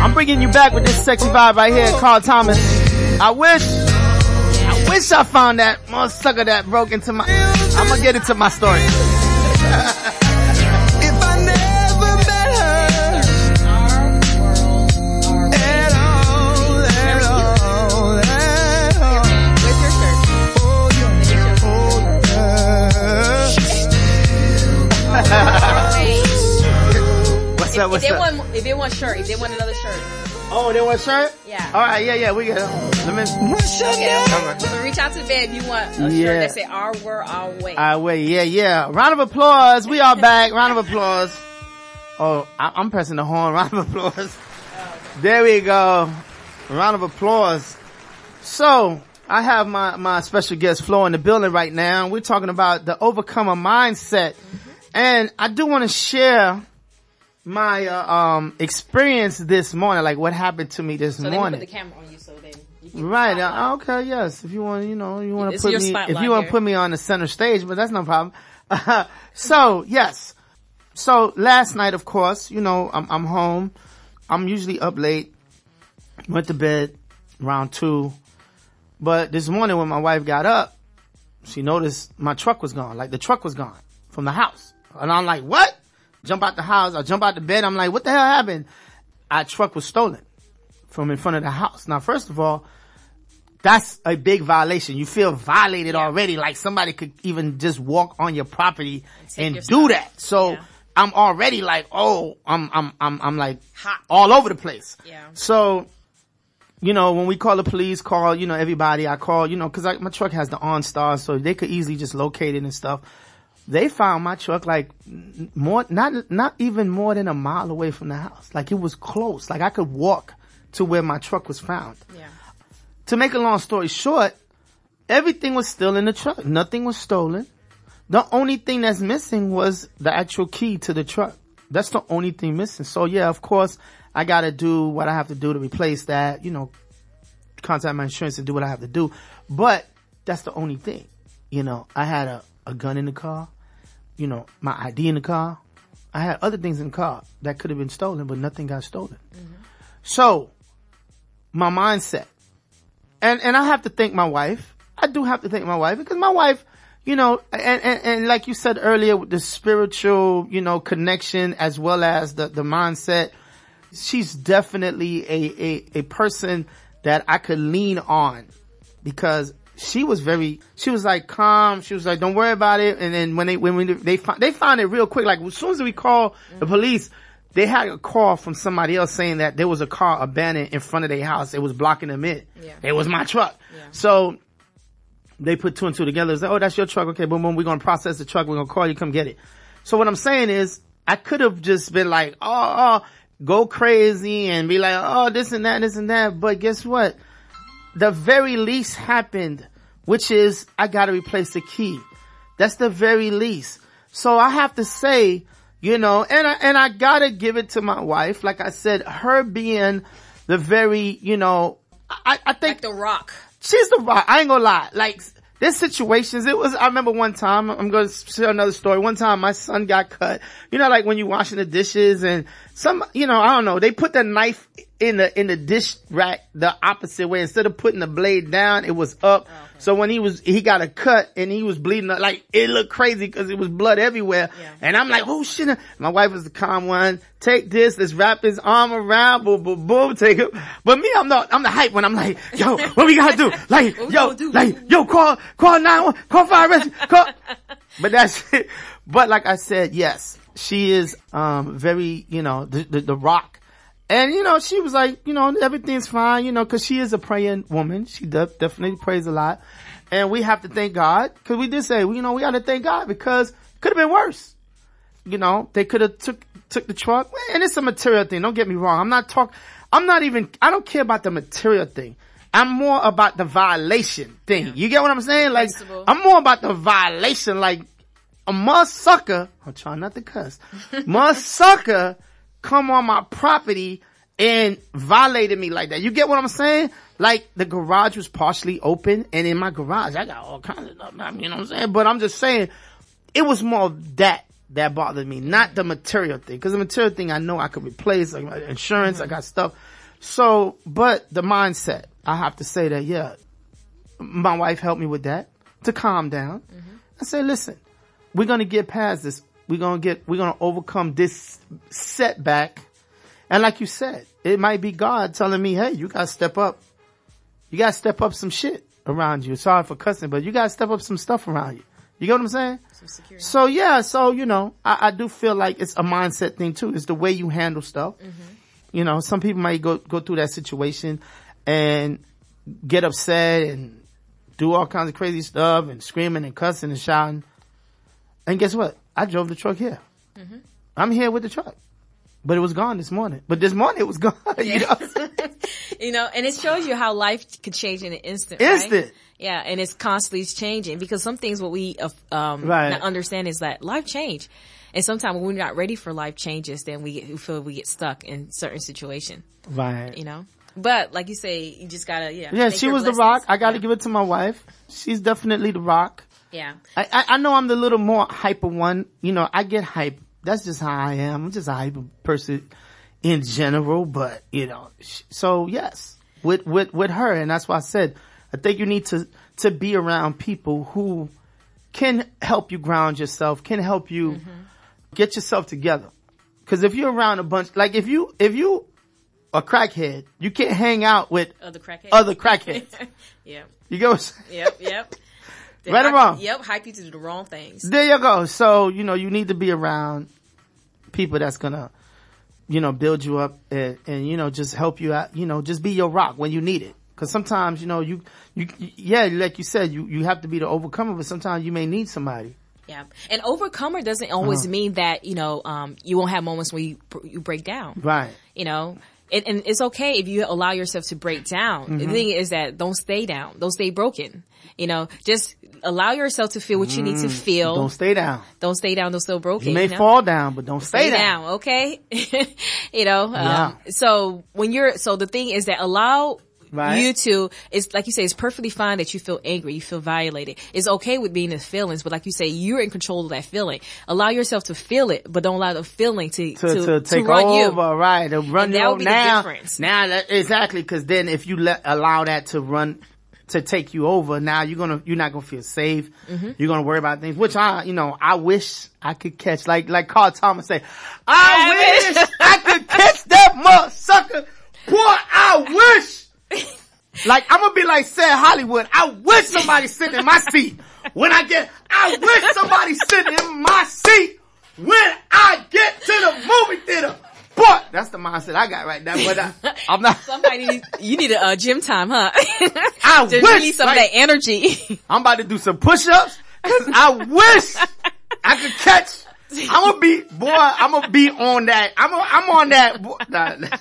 I'm bringing you back with this sexy vibe right here, Carl Thomas. I wish, I wish I found that motherfucker that broke into my, I'm gonna get into my story. [LAUGHS] what's up? If they up? want, if they want shirt, if they want another shirt, Oh, they want shirt? Yeah. All right. Yeah, yeah. We got. Let me. okay. All right. So reach out to Ben if you want a Yeah. shirt that say "Our Word, Our Way." I wait. Yeah, yeah. Round of applause. We are back. Round of applause. Oh, I, I'm pressing the horn. [LAUGHS] Round of applause. There we go. Round of applause. So I have my, my special guest Flo in the building right now. We're talking about the overcomer mindset. Mm-hmm. And I do want to share my uh, um experience this morning, like what happened to me this So they morning. put the camera on you so then you Right. Uh, okay. Yes. If you want, you know, you want to put me, if you want to put me on the center stage, but that's no problem. [LAUGHS] so yes. So last night, of course, you know, I'm, I'm home. I'm usually up late. Went to bed around two. But this morning when my wife got up, she noticed my truck was gone. Like the truck was gone from the house. And I'm like, what? Jump out the house. I jump out the bed. I'm like, what the hell happened? Our truck was stolen from in front of the house. Now, first of all, that's a big violation. You feel violated already, like somebody could even just walk on your property and your do that. So Yeah. I'm already like, oh, I'm, I'm, I'm, I'm like Hot. all over the place. Yeah. So, you know, when we call the police, call, you know, everybody, I call, you know, cause I, my truck has the OnStar, so they could easily just locate it and stuff. They found my truck like more, not, not even more than a mile away from the house. Like it was close. Like I could walk to where my truck was found Yeah. to make a long story short, everything was still in the truck. Nothing was stolen. The only thing that's missing was the actual key to the truck. That's the only thing missing. So yeah, of course, I gotta do what I have to do to replace that, you know, contact my insurance and do what I have to do. But that's the only thing. You know, I had a, a gun in the car, you know, my ID in the car. I had other things in the car that could have been stolen, but nothing got stolen. Mm-hmm. So, my mindset. And, and I have to thank my wife. I do have to thank my wife because my wife, you know, and, and, and like you said earlier, with the spiritual, you know, connection as well as the, the mindset, she's definitely a, a, a person that I could lean on because she was very, she was like calm. She was like, don't worry about it. And then when they, when we, they found, they found it real quick. Like as soon as we called the mm-hmm. police, they had a call from somebody else saying that there was a car abandoned in front of their house. It was blocking them in. Yeah. It was my truck. Yeah. So they put two and two together. It's like, oh, that's your truck. Okay, boom, boom. We're going to process the truck. We're going to call you. Come get it. So what I'm saying is I could have just been like, oh, oh, go crazy and be like, oh, this and that, this and that. But guess what? The very least happened, which is I got to replace the key. That's the very least. So I have to say, you know, and I, and I gotta give it to my wife. Like I said, her being the very, you know, I, I think Like the rock. she's the rock. I ain't gonna lie. Like there's situations. It was. I remember one time. I'm gonna share another story. One time, my son got cut. You know, like when you washing the dishes and some. You know, I don't know. They put the knife in the in the dish rack the opposite way. Instead of putting the blade down, it was up. So when he was, he got a cut and he was bleeding. Like it looked crazy because it was blood everywhere. Yeah. And I'm like, oh shit. My wife was the calm one. Take this. Let's wrap his arm around. Boom, boom, boom. Take it. But me, I'm not, I'm the hype one. I'm like, yo, [LAUGHS] what we gotta do? Like, yo, do? like, yo, call, call 911, call fire rescue, call. [LAUGHS] But that's it. But like I said, yes, she is, um, very, you know, the, the, the rock. And you know, she was like, you know, everything's fine, you know, cause she is a praying woman. She de- definitely prays a lot. And we have to thank God, cause we did say, you know, we gotta thank God because it could have been worse. You know, they could have took, took the truck and it's a material thing. Don't get me wrong. I'm not talk, I'm not even, I don't care about the material thing. I'm more about the violation thing. You get what I'm saying? Like. I'm more about the violation. Like, a must sucker, I'm trying not to cuss, [LAUGHS] must sucker come on my property and violated me like that. You get what I'm saying? Like the garage was partially open and in my garage I got all kinds of stuff, you know what I'm saying? But I'm just saying it was more of that that bothered me, not the material thing. Cause the material thing I know I could replace, like insurance, I mm-hmm. got stuff. So, but the mindset, I have to say that, yeah, my wife helped me with that to calm down. Mm-hmm. I said, listen, we're going to get past this. We're going to get, we're going to overcome this setback. And like you said, it might be God telling me, hey, you got to step up. You got to step up some shit around you. Sorry for cussing, but you got to step up some stuff around you. You get what I'm saying? So yeah, so you know, I, I do feel like it's a mindset thing too. It's the way you handle stuff. Mm-hmm. You know, some people might go go through that situation and get upset and do all kinds of crazy stuff and screaming and cussing and shouting. And guess what? I drove the truck here. I'm here with the truck. but it was gone this morning. But this morning it was gone. [LAUGHS] You know, [LAUGHS] You know, and it shows you how life could change in an instant. right? Instant. Yeah, and it's constantly changing because some things what we uh, um Right. not understand is that life change. And sometimes when we're not ready for life changes, then we, get, we feel we get stuck in certain situation, right? you know? But like you say, you just gotta, yeah. Yeah, she was the rock. I got to give it to my wife. She's definitely the rock. Yeah. I, I, I know I'm the little more hyper one. You know, I get hype. That's just how I am. I'm just a hyper person in general, but you know, so yes, with, with, with her. And that's why I said, I think you need to, to be around people who can help you ground yourself, can help you mm-hmm. get yourself together. Cause if you're around a bunch, like if you, if you a crackhead, you can't hang out with Other crackheads. other crackheads. [LAUGHS] Yep. You get what I'm saying? Yep. Yep. Right or wrong? Yep. Hype you to do the wrong things. There you go. So, you know, you need to be around people that's gonna, you know, build you up and, and, you know, just help you out, you know, just be your rock when you need it. Cause sometimes, you know, you, you, yeah, like you said, you, you have to be the overcomer, but sometimes you may need somebody. Yeah. And overcomer doesn't always Uh-huh. mean that, you know, um, you won't have moments where you, you break down. Right. you know and, and it's okay if you allow yourself to break down Mm-hmm. the thing is that don't stay down don't stay broken you know just allow yourself to feel what you need to feel Mm. Don't stay down. don't stay down don't stay broken You may know? fall down, but don't stay, stay down. down okay [LAUGHS] you know Yeah. um, so when you're so the thing is that allow Right. you to it's like you say it's perfectly fine that you feel angry you feel violated it's okay with being in feelings but like you say you're in control of that feeling allow yourself to feel it but don't allow the feeling to To, to, to take run you over, right? To run And you that would over. be the difference. Now, exactly, because then if you let allow that to run, to take you over, now you're gonna you're not gonna feel safe. Mm-hmm. You're gonna worry about things, which I, you know, I wish I could catch. Like like Carl Thomas say, I I wish I could catch that motherfucker. Boy, I wish. [LAUGHS] Like I'm gonna be like said Hollywood. I wish somebody sitting in my seat when I get. I wish somebody sitting in my seat when I get to the movie theater. Boy, that's the mindset I got right now. But I, [LAUGHS] I'm not. [LAUGHS] Somebody, needs- you need a uh, gym time, huh? [LAUGHS] I Just wish, release some like- of that energy. I'm about to do some push-ups because I wish I could catch. I'm gonna be boy. I'm gonna be on that. I'm a, I'm on that. boy. Nah, nah.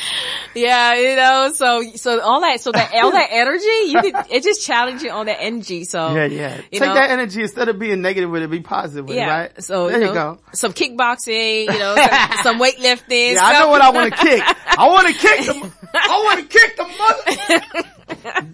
[LAUGHS] yeah, you know, so, so all that, so that, all that energy, you could, it just challenge you on that energy, so. Yeah, yeah. Take know? that energy instead of being negative with it. Be positive with Yeah. it, right? So, there you, you, know, go. some kickboxing, you know, [LAUGHS] some, some weightlifting. Yeah, I know what I want to kick. I want to kick the. [LAUGHS] I want to kick the mother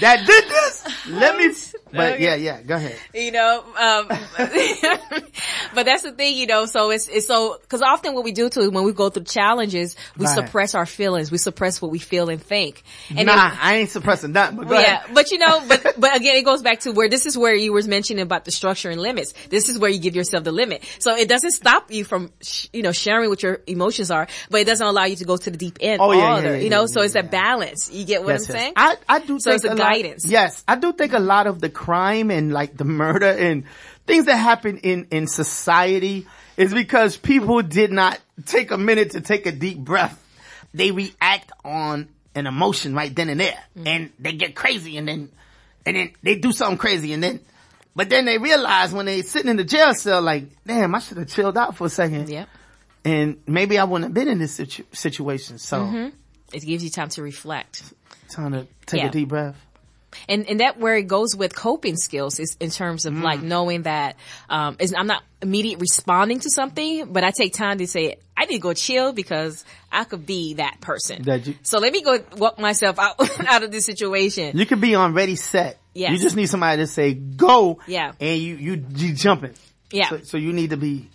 that did this. Let me. But Okay. yeah, yeah. Go ahead. you know, um, [LAUGHS] but that's the thing, you know, so it's, it's so, cause often what we do too, when we go through challenges, we Right. suppress our feelings, we suppress what we feel and think. And nah, then- I ain't suppressing nothing. But yeah, but you know, [LAUGHS] but but again, it goes back to where this is where you was mentioning about the structure and limits. This is where you give yourself the limit. So it doesn't stop you from, sh- you know, sharing what your emotions are, but it doesn't allow you to go to the deep end. Oh, yeah, all yeah, yeah, you know, yeah, so it's a balance. You get what Yes, I'm yes. saying? I, I do So think it's a lot- guidance. yes, I do think a lot of the crime and like the murder and things that happen in, in society is because people did not take a minute to take a deep breath. They react on an emotion right then and there Mm-hmm. and they get crazy and then, and then they do something crazy and then, but then they realize when they sitting in the jail cell like, damn, I should have chilled out for a second. yeah. And maybe I wouldn't have been in this situ- situation. So It gives you time to reflect. time to take Mm-hmm. Yeah. a deep breath. And and that where it goes with coping skills is in terms of Mm. like knowing that um is I'm not immediate responding to something, but I take time to say I need to go chill because I could be that person. That you- so let me go walk myself out [LAUGHS] out of this situation. You could be on ready set. Yes. You just need somebody to say go. Yeah. And you you you jumping. Yeah. So, so you need to be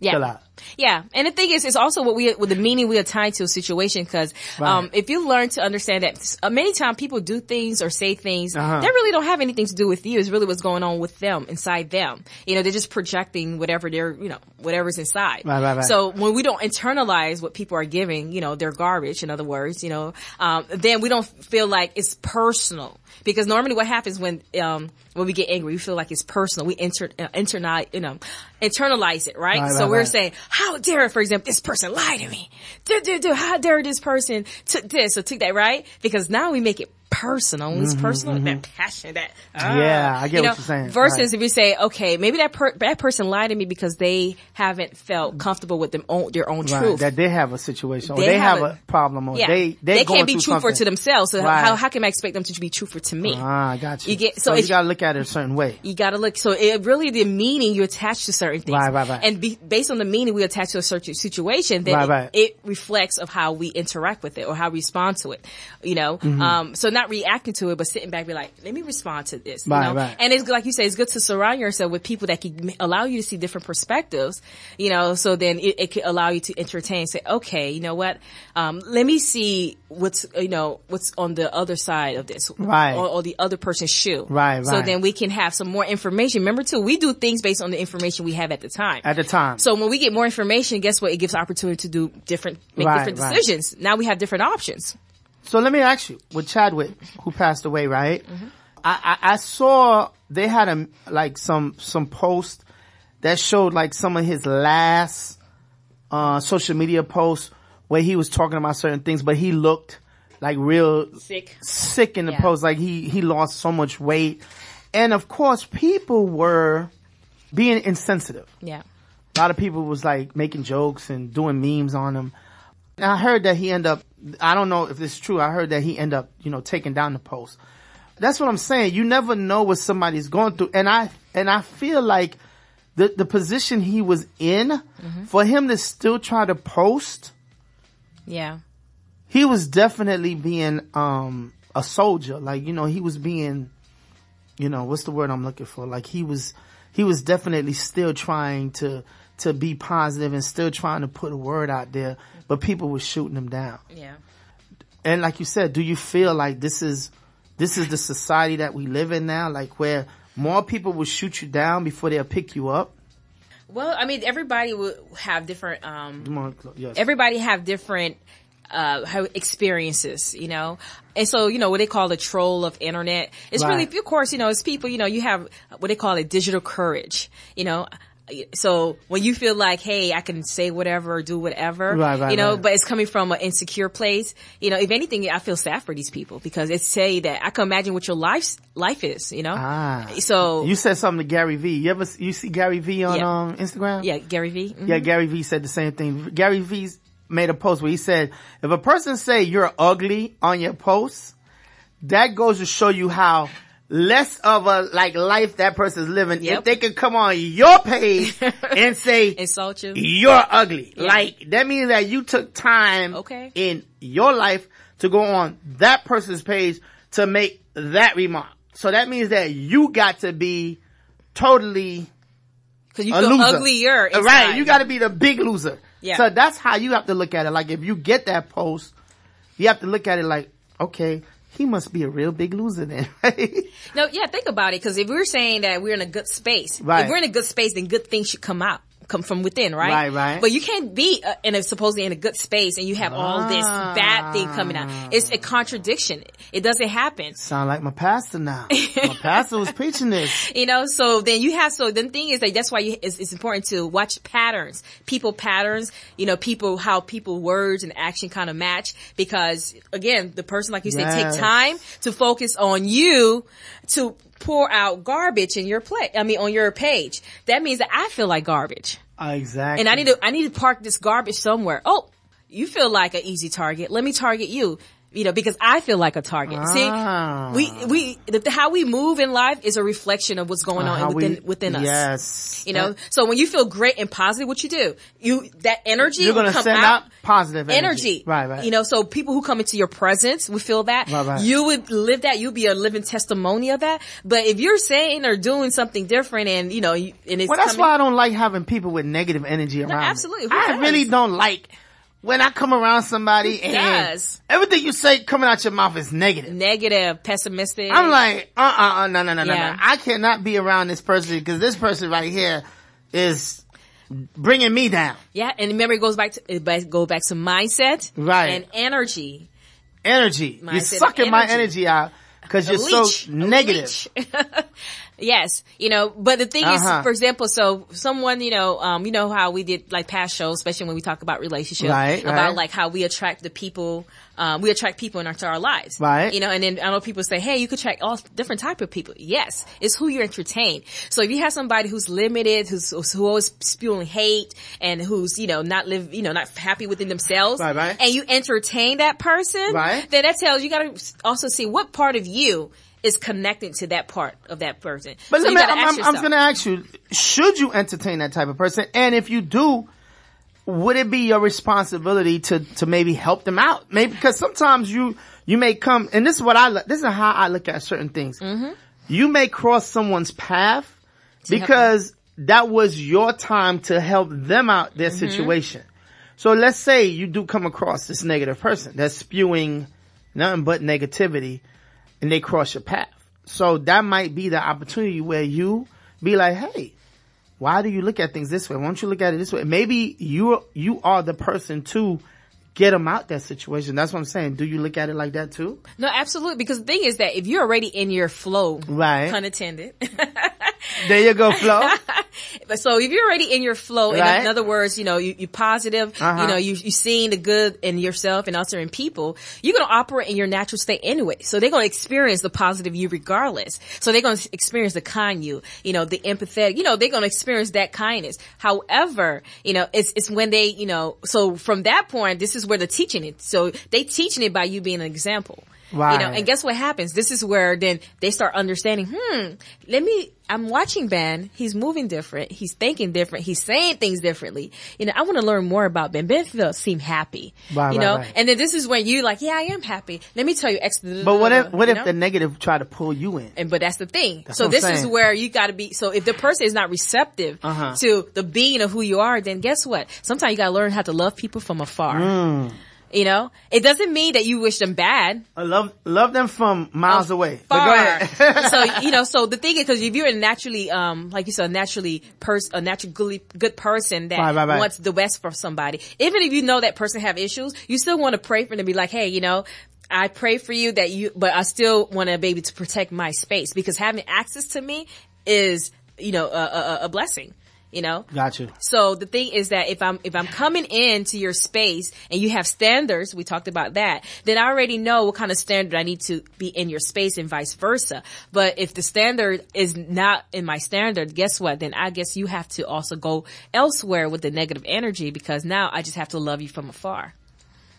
yeah. Yeah, and the thing is, it's also what we with the meaning we assign to a situation. Because um, if you learn to understand that uh, many times people do things or say things Uh-huh. that really don't have anything to do with you. It's really what's going on with them inside them. You know, they're just projecting whatever they're you know whatever's inside. Right, right, right. So when we don't internalize what people are giving, you know, their garbage. In other words, you know, um, then we don't feel like it's personal. Because normally what happens when, um, when we get angry, we feel like it's personal. We inter, uh, internalize, you know, internalize it, right? Right, so right, we're right. saying, how dare, for example, this person lie to me? Do, do, do, how dare this person took this or took that, right? Because now we make it personal, when it's personal, that passion, that, Mm-hmm, Yeah, I get you what know, you're saying. Versus Right. if you say, okay, maybe that per- that person lied to me because they haven't felt comfortable with them own, their own Right, truth. that they have a situation or They they, have, have a, problem or yeah, they they can't be truthful to themselves. So Right. how how can I expect them to be truthful to me? Ah, I got you. You get- so, so you gotta look at it a certain way. You gotta look, so it really the meaning you attach to certain things. Right, right, right. And be, based on the meaning we attach to a certain situation, then Right, it, it reflects of how we interact with it or how we respond to it. You know, Mm-hmm. um, so not reacting to it, but sitting back and be like, let me respond to this. Right, you know? right. And it's like you say, it's good to surround yourself with people that can allow you to see different perspectives, you know, so then it, it can allow you to entertain, say, okay, you know what, um, let me see what's, you know, what's on the other side of this. Right. Or, or the other person's shoe. Right, So then we can have some more information. Remember too, we do things based on the information we have at the time. At the time. so when we get more information, guess what? It gives opportunity to do different, make Right, different right. decisions. Now we have different options. So let me ask you, with Chadwick, who passed away, right? Mm-hmm. I, I, I saw they had a, like some, some post that showed like some of his last, uh, social media posts where he was talking about certain things, but he looked like real Sick. sick in the Yeah. post, like he, he lost so much weight. And of course people were being insensitive. Yeah. A lot of people was like making jokes and doing memes on him. And I heard that he end up, I don't know if this is true, I heard that he end up, you know, taking down the post. That's what I'm saying. You never know what somebody's going through. And I, and I feel like the, the position he was in, for him to still try to post, Yeah. he was definitely being, um, a soldier. Like, you know, he was being, you know, what's the word I'm looking for? Like he was, he was definitely still trying to, to be positive and still trying to put a word out there, but people were shooting him down. Yeah. And like you said, do you feel like this is, this is the society that we live in now? Like where more people will shoot you down before they'll pick you up? Well, I mean, everybody will have different, um, yes. everybody have different uh experiences you know and so you know what they call the troll of internet it's Right. really of course you know it's people you know you have what they call it digital courage you know so when you feel like hey i can say whatever or do whatever Right, right, you know right. but it's coming from an insecure place you know if anything i feel sad for these people because it's say that i can imagine what your life life is you know ah. so You said something to Gary Vee. You ever, you see Gary Vee on, Yeah. um, Instagram? yeah gary vee Mhm. Yeah, Gary Vee said the same thing. Gary Vee made a post where he said, if a person say you're ugly on your post, that goes to show you how less of a like life that person's living. Yep. If they can come on your page [LAUGHS] and say insult you you're ugly, Yeah. like that means that you took time Okay. in your life to go on that person's page to make that remark. So that means that you got to be totally because you a feel loser. uglier Uh, Right. You got to be the big loser. Yeah. So that's how you have to look at it. Like if you get that post, you have to look at it like, okay, he must be a real big loser then. [LAUGHS] right? No, yeah, think about it. Because if we're saying that we're in a good space, Right. if we're in a good space, then good things should come out, come from within, right? Right, right. But you can't be uh, in a supposedly in a good space and you have all this bad thing coming out. It's a contradiction. It doesn't happen. Sound like my pastor now. my pastor was [LAUGHS] preaching this. You know, so then you have, so the thing is that that's why you, it's, it's important to watch patterns, people patterns, you know, people, how people words and action kind of match because again, the person, like you said, Yes. take time to focus on you to pour out garbage in your play, I mean, on your page. That means that I feel like garbage Uh, exactly. and I need to, I need to park this garbage somewhere. Oh, you feel like an easy target. Let me target you. You know, because I feel like a target. Ah. See, we, we, the, how we move in life is a reflection of what's going Uh, on within, we- within us. Yes. You know, That- so when you feel great and positive, what you do, you, that energy you're gonna send out. out positive energy. Energy. Right, right. You know, so people who come into your presence will feel that. Right, right. You would live that. You'd be a living testimony of that. But if you're saying or doing something different and, you know, you- and it's Well, that's coming, why I don't like having people with negative energy around. me. absolutely. I does? really don't like when I come around somebody Who and does? everything you say coming out your mouth is negative. negative, pessimistic. I'm like, uh, uh, uh, no, no, no, no, Yeah. no. I cannot be around this person because this person right here is bringing me down. Yeah, and remember it goes back to it back- go back to mindset, Right. and energy. Energy. You're Mindset of sucking my energy. energy out because you're A so negative. [LAUGHS] yes, you know, but the thing Uh-huh. is, for example, so someone, you know, um, you know how we did like past shows, especially when we talk about relationships, Right, about right. like how we attract the people um, we attract people into our lives. Right. You know, and then I know people say, hey, you could attract all different type of people. Yes. It's who you entertain. So if you have somebody who's limited, who's, who's always spewing hate and who's, you know, not live, you know, not happy within themselves. Right, right. And you entertain that person. Right. Then that tells you gotta also see what part of you is connected to that part of that person. But So let me, I'm, I'm, I'm going to ask you, should you entertain that type of person? And if you do, would it be your responsibility to, to maybe help them out? Maybe because sometimes you, you may come, and this is what I, look- this is how I look at certain things. Mm-hmm. You may cross someone's path because that was your time to help them out their Mm-hmm. situation. So let's say you do come across this negative person that's spewing nothing but negativity and they cross your path. So that might be the opportunity where you be like, hey, why do you look at things this way? Why don't you look at it this way? Maybe you you are the person to get them out that situation. That's what I'm saying. Do you look at it like that too? No, absolutely. Because the thing is that if you're already in your flow, Right. pun intended. [LAUGHS] There you go, flow. But [LAUGHS] so if you're already in your flow, in, Right. in other words, you know, you, you're positive, Uh-huh. you know, you, you're seeing the good in yourself and also in people, you're going to operate in your natural state anyway. So they're going to experience the positive you regardless. So they're going to experience the kind you, you know, the empathetic, you know, they're going to experience that kindness. However, you know, it's, it's when they, you know, so from that point, this is where they're teaching it. So they teaching it by you being an example. You know, Right. and guess what happens? This is where then they start understanding, hmm, let me, I'm watching Ben. He's moving different. He's thinking different. He's saying things differently. You know, I want to learn more about Ben. Ben feels seem happy. Right, you right, know, right. and then this is when you like, yeah, I am happy. Let me tell you X. But what if what if know? the negative try to pull you in? and but that's the thing. That's so this is where you got to be. So if the person is not receptive Uh-huh. to the being of who you are, then guess what? Sometimes you got to learn how to love people from afar. Mm. You know, it doesn't mean that you wish them bad. I love love them from miles away. Far. go ahead. [LAUGHS] so you know, so the thing is, because if you're a naturally, um, like you said, a naturally pers- a naturally good, good person that Right, right, right. wants the best for somebody, even if you know that person have issues, you still want to pray for them to be like, hey, you know. I pray for you that you, but I still want to be able to protect my space because having access to me is, you know, a, a, a blessing, you know? Got you. So the thing is that if I'm, if I'm coming into your space and you have standards, we talked about that, then I already know what kind of standard I need to be in your space and vice versa. But if the standard is not in my standard, guess what? Then I guess you have to also go elsewhere with the negative energy because now I just have to love you from afar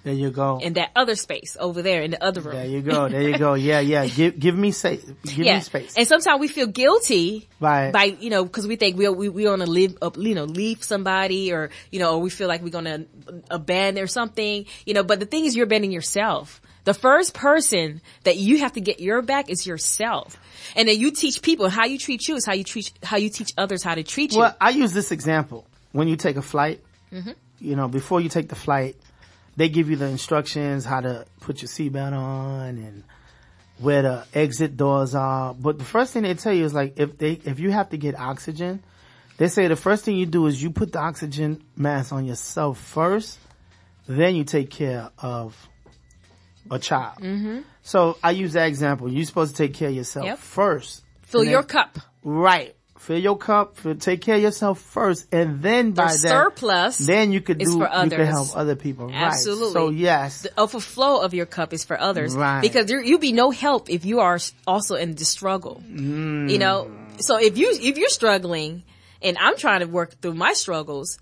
There you go. in that other space over there in the other room. There you go. There you go. [LAUGHS] Yeah, yeah. Give give me say give me space. And sometimes we feel guilty Right. by, you know, cause we think we, we, we want to leave, uh, you know, leave somebody or, you know, or we feel like we're going to abandon or something, you know, but the thing is you're abandoning yourself. The first person that you have to get your back is yourself. And then you teach people how you treat you is how you treat, how you teach others how to treat you. Well, I use this example. When you take a flight, Mm-hmm. you know, before you take the flight, they give you the instructions how to put your seatbelt on and where the exit doors are. But the first thing they tell you is like if they if you have to get oxygen, they say the first thing you do is you put the oxygen mask on yourself first, then you take care of a child. Mm-hmm. So I use that example. You're supposed to take care of yourself Yep. first. Fill then- your cup. Right. Fill your cup. Fill, take care of yourself first, and then by that, surplus then you could do for you could help other people. Absolutely. Right. So yes, The overflow of your cup is for others. Right. Because there, you'll be no help if you are also in the struggle. Mm. You know, so if you, if you're struggling and I'm trying to work through my struggles,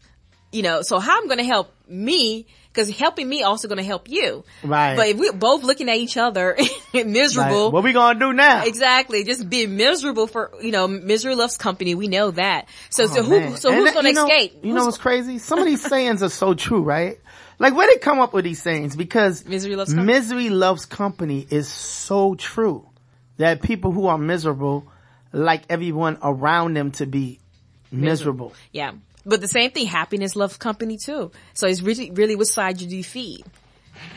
you know, so how I'm going to help me, cause helping me also going to help you. Right. But if we're both looking at each other [LAUGHS] miserable, Right. What we gonna do now? Exactly. Just be miserable for, you know, misery loves company. We know that. So, so Oh, who, so And who's going to escape? You know Who's- what's crazy? Some of these [LAUGHS] sayings are so true, right? Like where they come up with these sayings? Because Misery loves company. misery loves company is so true that people who are miserable like everyone around them to be miserable. Yeah. But the same thing, happiness loves company too. So it's really, really what side do you feed?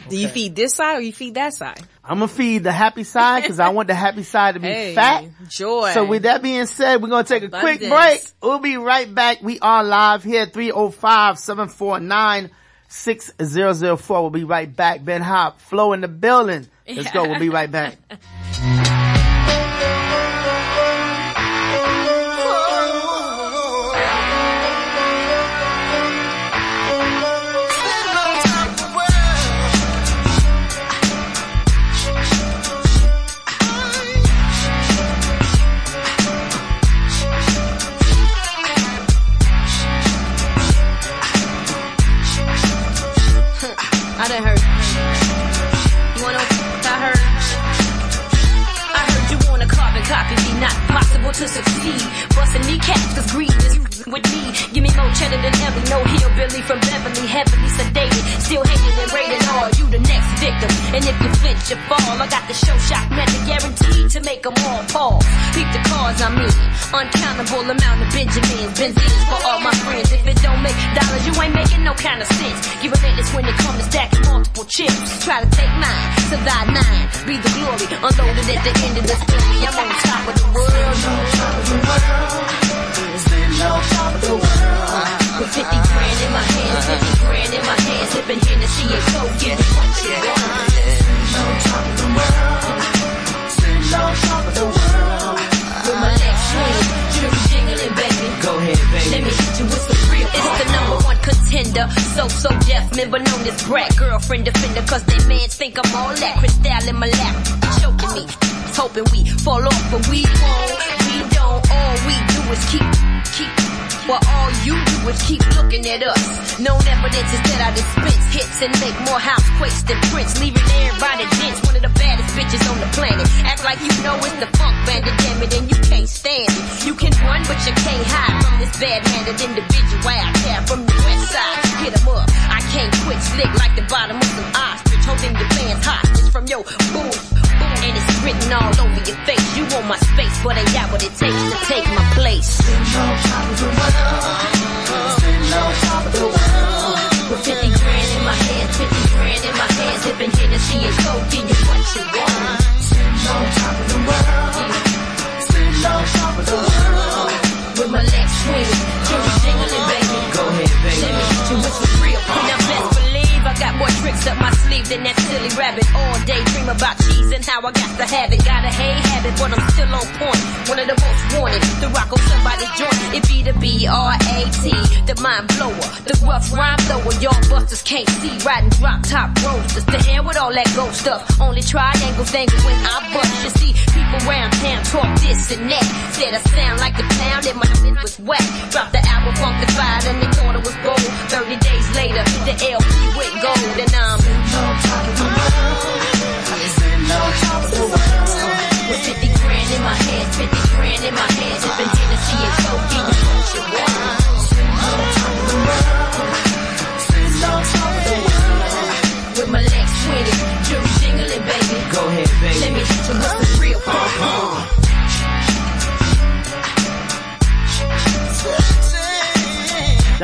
Do you feed this side or you feed that side? I'm gonna feed the happy side because I want the happy side to be Hey, fat. joy. So with that being said, we're gonna take a quick break. We'll be right back. We are live here, 305-749-6004. We'll be right back. Ben Hop, Flow in the building. Let's go. We'll be right back. [LAUGHS]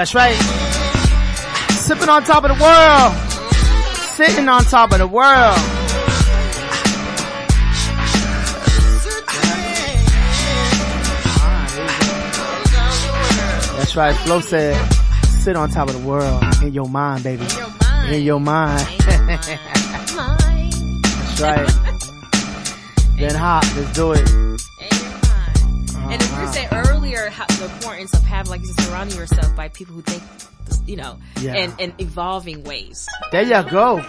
That's right. Sipping on top of the world. Sitting on top of the world. That's right. Flo said, sit on top of the world in your mind, baby. Your mind. In your mind. Mind. [LAUGHS] That's right. [LAUGHS] Then hop. Let's do it. How, the importance of having, like, surrounding yourself by people who think, you know, Yeah. and, and evolving ways, There you go. you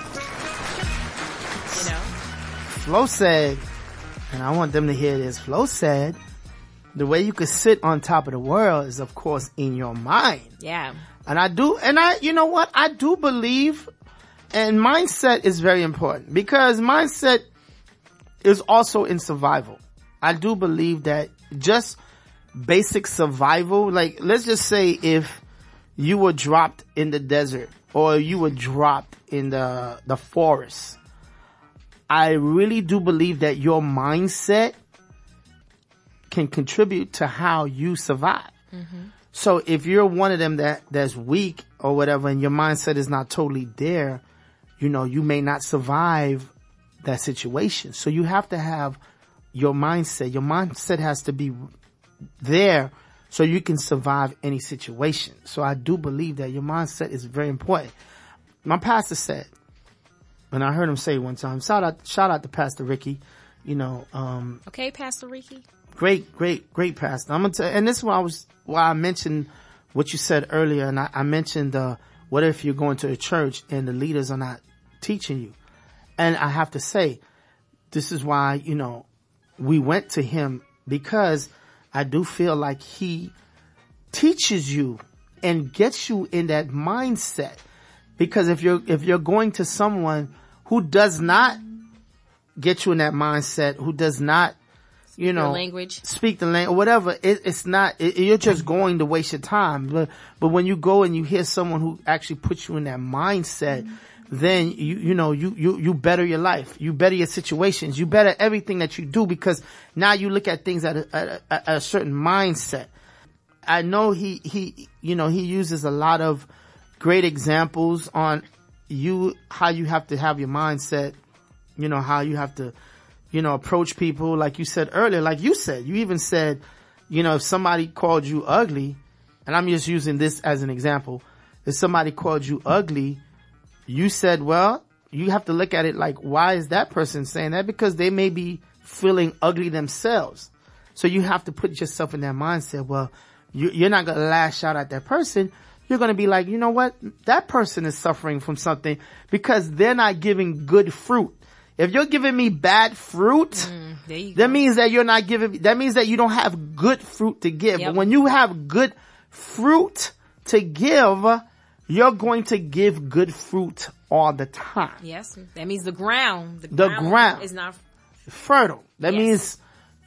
know? Flo said, and I want them to hear this. Flo said, the way you could sit on top of the world is of course in your mind. Yeah. And I do, and I, you know what? I do believe, and mindset is very important because mindset is also in survival. I do believe that just basic survival, like let's just say if you were dropped in the desert or you were dropped in the, the forest, I really do believe that your mindset can contribute to how you survive. Mm-hmm. So if you're one of them that, that's weak or whatever and your mindset is not totally there, you know, you may not survive that situation. So you have to have your mindset. Your mindset has to be there so you can survive any situation. So I do believe that your mindset is very important. My pastor said, and I heard him say one time, shout out, shout out to Pastor Ricky, you know, um, Okay, Pastor Ricky? great, great, great pastor. I'm gonna tell, and this is why I was, why I mentioned what you said earlier, and I, I mentioned, uh, what if you're going to a church and the leaders are not teaching you? And I have to say, this is why, you know, we went to him because I do feel like he teaches you and gets you in that mindset. Because if you're, if you're going to someone who does not get you in that mindset, who does not you know, language. speak the language, whatever. It, it's not. It, you're just going to waste your time. But but when you go and you hear someone who actually puts you in that mindset, then you you know you you you better your life. You better your situations. You better everything that you do because now you look at things at a, at a, at a certain mindset. I know he he you know he uses a lot of great examples on you how you have to have your mindset. You know how you have to you know, approach people like you said earlier, like you said, you even said, you know, if somebody called you ugly, and I'm just using this as an example, if somebody called you ugly, you said, well, you have to look at it like, why is that person saying that? Because they may be feeling ugly themselves. So you have to put yourself in that mindset. Well, you, are not going to lash out at that person. You're going to be like, you know what? That person is suffering from something because they're not giving good fruit. If you're giving me bad fruit, Mm, that means that you're not giving, that means that you don't have good fruit to give. Yep. But when you have good fruit to give, you're going to give good fruit all the time. Yes, that means the ground. The, The ground. is not. Fertile. That Yes. means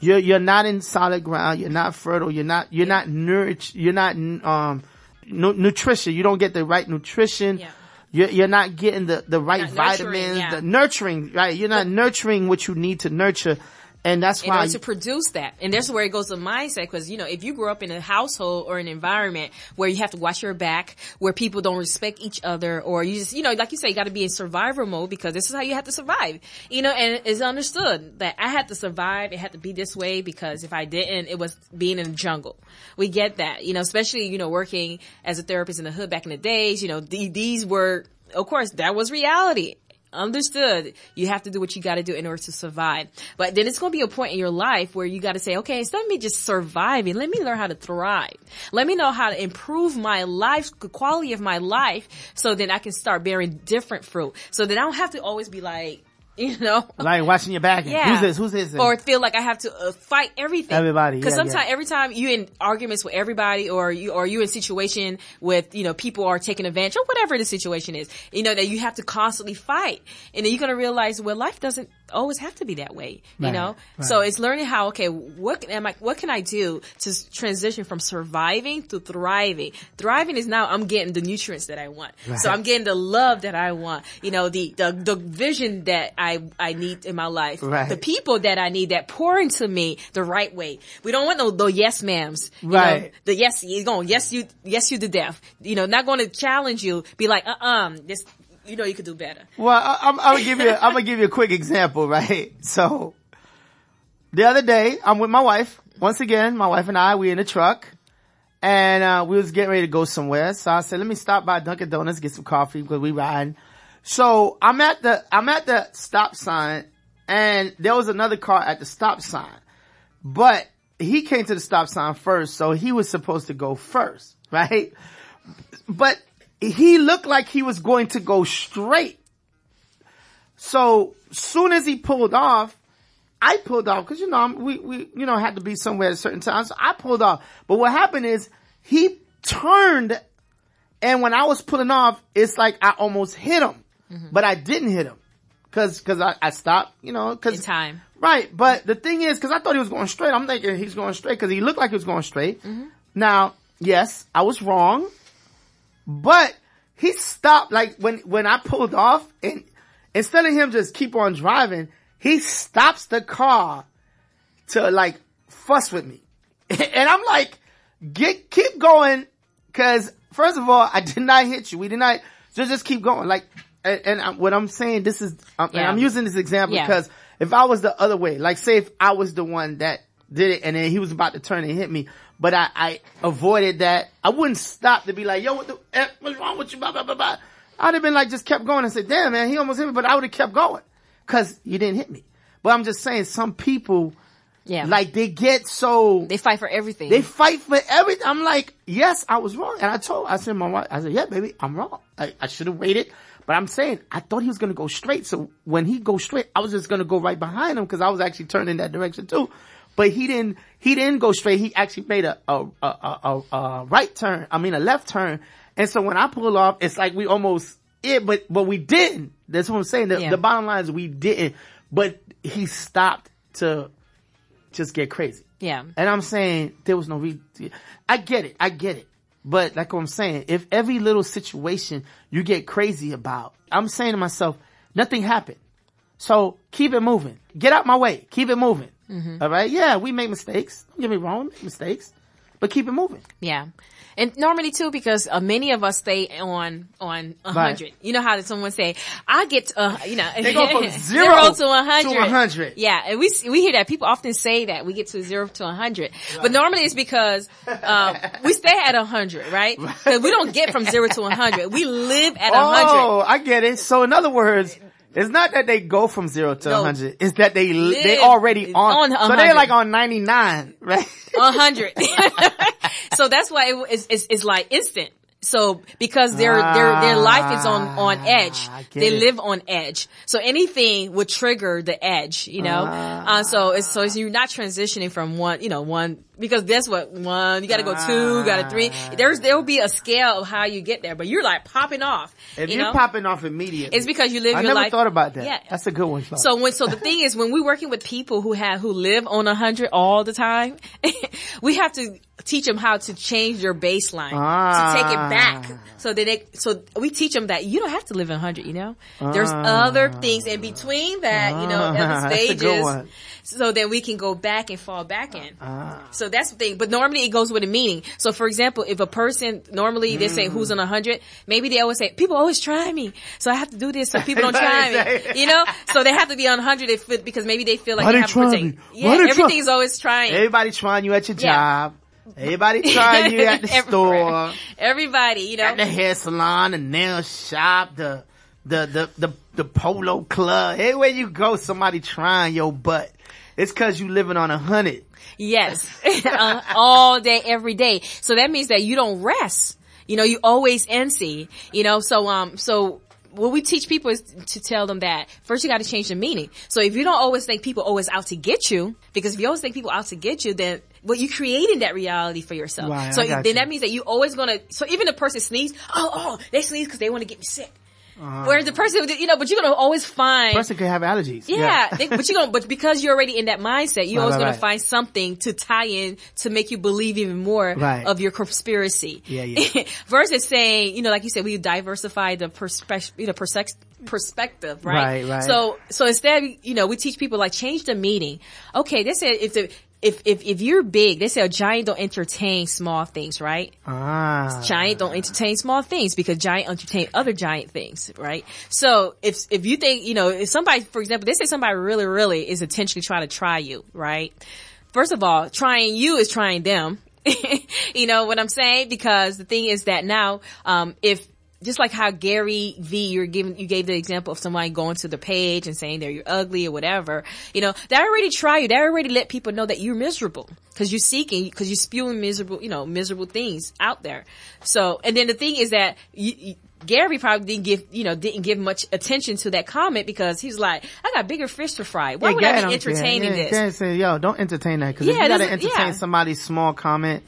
you're, you're not in solid ground. You're not fertile. You're not, you're not nourished. You're not, um, nu- nutrition. You don't get the right nutrition. Yeah. You're, you're not getting the, the right Not vitamins, yeah. the nurturing, right? You're not nurturing what you need to nurture. And that's in why order to produce that. And that's where it goes to mindset because, you know, if you grow up in a household or an environment where you have to watch your back, where people don't respect each other, or you just, you know, like you say, you got to be in survivor mode because this is how you have to survive. You know, and it's understood that I had to survive. It had to be this way because if I didn't, it was being in the jungle. We get that, you know, especially, you know, working as a therapist in the hood back in the days, you know, th- these were, of course, that was reality understood. You have to do what you got to do in order to survive. But then it's going to be a point in your life where you got to say okay instead of me just surviving let me learn how to thrive. Let me know how to improve my life the quality of my life so then i can start bearing different fruit. So that i don't have to always be like [LAUGHS] you know like watching your back. yeah. Who's this? Who's this? Or feel like I have to uh, fight everything. Everybody, Because yeah, sometimes yeah. every time you in arguments with everybody, or you or you in situation with you know people are taking advantage or whatever the situation is, you know that you have to constantly fight, and then you're gonna realize well life doesn't always have to be that way. You Right, know, right. so it's learning how okay what am I what can I do to transition from surviving to thriving. Thriving is now I'm getting the nutrients that I want, so I'm getting the love that I want. You know the the the vision that I I need in my life, Right. the people that I need that pour into me the right way. We don't want no, no yes ma'ams. Right. know, the yes, you're going, yes you, yes you to death. You know, not going to challenge you, be like, uh-uh, this, you know you could do better. Well, I, I'm, I'm gonna give you, I'm gonna give you a quick example, [LAUGHS] right? So, the other day, I'm with my wife. Once again, my wife and I, we in a truck. And, uh, we was getting ready to go somewhere. So I said, let me stop by Dunkin' Donuts, get some coffee because we riding. So I'm at the, I'm at the stop sign and there was another car at the stop sign. But he came to the stop sign first, so he was supposed to go first, [LAUGHS] right? But he looked like he was going to go straight. So soon as he pulled off, I pulled off because you know I'm, we we you know had to be somewhere at certain time. So I pulled off. But what happened is he turned, and when I was pulling off, it's like I almost hit him, Mm-hmm. but I didn't hit him because because I, I stopped. You know In because time. Right, but the thing is, because I thought he was going straight, I'm thinking he's going straight because he looked like he was going straight. Mm-hmm. Now, yes, I was wrong, but he stopped. Like when when I pulled off, and instead of him just keep on driving, he stops the car to like fuss with me, [LAUGHS] and I'm like, get keep going, because first of all, I did not hit you. We did not just just keep going. Like, and, and I, what I'm saying, this is, and Yeah. I'm using this example Yeah. because if I was the other way, like say if I was the one that did it and then he was about to turn and hit me, but I, I avoided that, I wouldn't stop to be like, yo, what the, what's wrong with you? Blah, blah, blah, blah. I'd have been like, just kept going and said, damn man, he almost hit me, but I would have kept going cause you didn't hit me. But I'm just saying some people, Yeah. like they get so, they fight for everything. they fight for everything. I'm like, yes, I was wrong. And I told, I said, my wife, I said, yeah, baby, I'm wrong. I, I should have waited. But I'm saying, I thought he was going to go straight. So when he goes straight, I was just going to go right behind him because I was actually turning that direction too. But he didn't, he didn't go straight. He actually made a, a, a, a, a, right turn. I mean, a left turn. And so when I pull off, it's like we almost, it, but, but we didn't. That's what I'm saying. The, Yeah. the bottom line is we didn't, but he stopped to, just get crazy. Yeah. And I'm saying there was no re- I get it. I get it. But like what I'm saying, if every little situation you get crazy about, I'm saying to myself, nothing happened. So keep it moving. Get out my way. Keep it moving. Mm-hmm. All right. Yeah, we make mistakes. Don't get me wrong. We make mistakes, but keep it moving. Yeah. And normally too, because uh, many of us stay on on a Right. hundred. You know how did someone say, "I get uh, you know They go from [LAUGHS] zero to a hundred." to 100. Yeah, and we we hear that people often say that we get to zero to a hundred, but normally it's because um, we stay at a hundred, right? [LAUGHS] 'Cause we don't get from zero to a hundred. We live at a hundred. Oh, I get it. So in other words, it's not that they go from zero to No. 100. It's that they, they already on, on a so they're like on 99, right? [LAUGHS] Hundred. [LAUGHS] so that's why it, it's, it's, it's like instant. So because their their their life is on on edge, Ah, get they it. live on edge. So anything would trigger the edge, you know. Ah. uh, so it's so it's, you're not transitioning from one, you know, one because that's what one you got to go two, got to three. Ah. There's there will be a scale of how you get there, but you're like popping off. If you you're know? popping off immediately. It's because you live I your never life- thought about that. Yeah. That's a good one. Flo. So when, so the thing is when we're working with people who have, who live on a hundred all the time, [LAUGHS] we have to teach them how to change their baseline to take it back. Ah. So that they, so we teach them that you don't have to live in a hundred, you know? There's other things in between that, you know, Ah, other [LAUGHS] that's a good stages. So then we can go back and fall back in. Ah. So that's the thing. But normally it goes with a meaning. So for example, if a person, normally they say who's on a hundred, maybe they always say, people always try me. So I have to do this so people don't [LAUGHS] try me. You know? So they have to be on 100 if, because maybe they feel like Why they they have to protect. Yeah, Why they try- everything's always trying. Everybody trying you at your Yeah. job. Everybody [LAUGHS] trying you at the store, Everybody, you know? at the hair salon, the nail shop, the, the, the, the, the polo club. Everywhere you go, somebody trying your butt. It's cause you living on a hundred. Yes. [LAUGHS] Uh, all day, every day. So that means that you don't rest. You know, you always NC, you know, so, um, so what we teach people is to tell them that first you got to change the meaning. So if you don't always think people always out to get you, because if you always think people out to get you, then well, you're creating that reality for yourself. Right, so then you. that means that you always gonna, so even the person sneezes, oh, oh, they sneeze because they want to get me sick. Uh-huh. Whereas the person, you know, but you're gonna always find Person could have allergies. yeah, they, but you're gonna, but because you're already in that mindset, you're Right, always right, gonna right. find something to tie in to make you believe even more of your conspiracy. Yeah, yeah. [LAUGHS] Versus saying, you know, like you said, we diversify the perspe- you know, persex- perspective, right? Right, right. So, so instead, you know, we teach people like change the meaning. Okay, they said if the, if, if, if you're big, they say a giant don't entertain small things, right? Ah. giant don't entertain small things because giant entertain other giant things, right? So if if you think you know if somebody, for example, they say somebody really really is intentionally trying to try you, right? First of all, trying you is trying them. [LAUGHS] you know what I'm saying? Because the thing is that now, um, if just like how Gary V, you're giving, you gave the example of somebody going to the page and saying that you're ugly or whatever. You know, that already try you. That already let people know that you're miserable because you're seeking, because you're spewing miserable, you know, miserable things out there. So, and then the thing is that you, you Gary probably didn't give, you know, didn't give much attention to that comment because he's like, I got bigger fish to fry. Why Yeah, would Gary I be entertaining yeah, this? Gary say, yo, don't entertain that. Cause if Yeah, you gotta entertain yeah. somebody's small comment,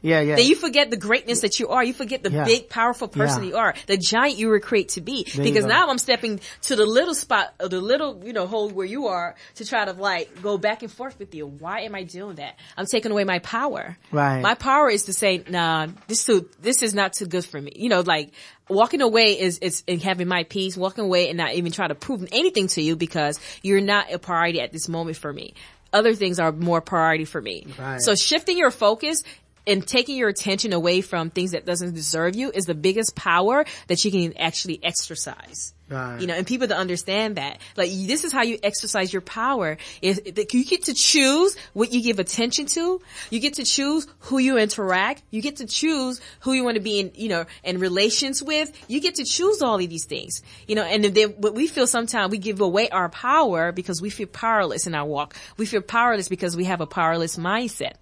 yeah, yeah. Then you forget the greatness that you are. You forget the Yeah. big, powerful person Yeah. you are, the giant you were created to be. There because now I'm stepping to the little spot, or the little, you know, hole where you are to try to like go back and forth with you. Why am I doing that? I'm taking away my power. Right. My power is to say, nah, this too, this is not too good for me. You know, like walking away is, is in having my peace, walking away and not even trying to prove anything to you because you're not a priority at this moment for me. Other things are more priority for me. Right. So shifting your focus and taking your attention away from things that doesn't deserve you is the biggest power that you can actually exercise. Right. You know, and people to understand that. Like, this is how you exercise your power. Is that you get to choose what you give attention to. You get to choose who you interact. You get to choose who you want to be in, you know, in relations with. You get to choose all of these things. You know, and then, what we feel sometimes we give away our power because we feel powerless in our walk. We feel powerless because we have a powerless mindset.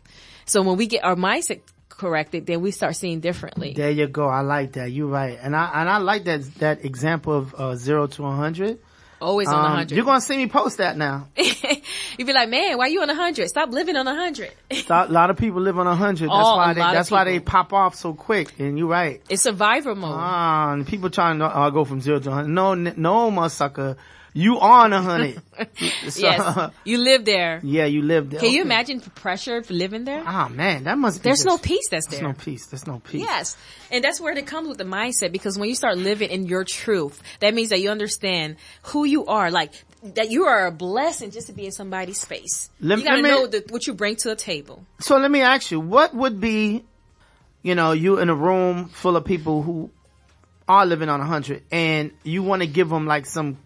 So when we get our mindset corrected, then we start seeing differently. There you go. I like that. You're right. And I, and I like that, that example of, uh, zero to a hundred. Always on a Um, hundred. you're gonna see me post that now. [LAUGHS] You'd be like, man, why you on a hundred? Stop living on a hundred. A lot of people live on a hundred. That's Oh, why they, that's why they pop off so quick. And you're right. It's survivor mode. Ah, people trying to uh, go from zero to 100. No, no, motherfucker. You on a hundred. [LAUGHS] So, yes. [LAUGHS] You live there. Yeah, you live there. Can you imagine the pressure for living there? Ah man, that must be There's no peace that's There's there. no peace. There's no peace. Yes. And that's where it comes with the mindset because when you start living in your truth, that means that you understand who you are. Like, that you are a blessing just to be in somebody's space. Let- you gotta me- know the, what you bring to the table. So let me ask you, what would be, you know, you in a room full of people who are living on a hundred and you want to give them like some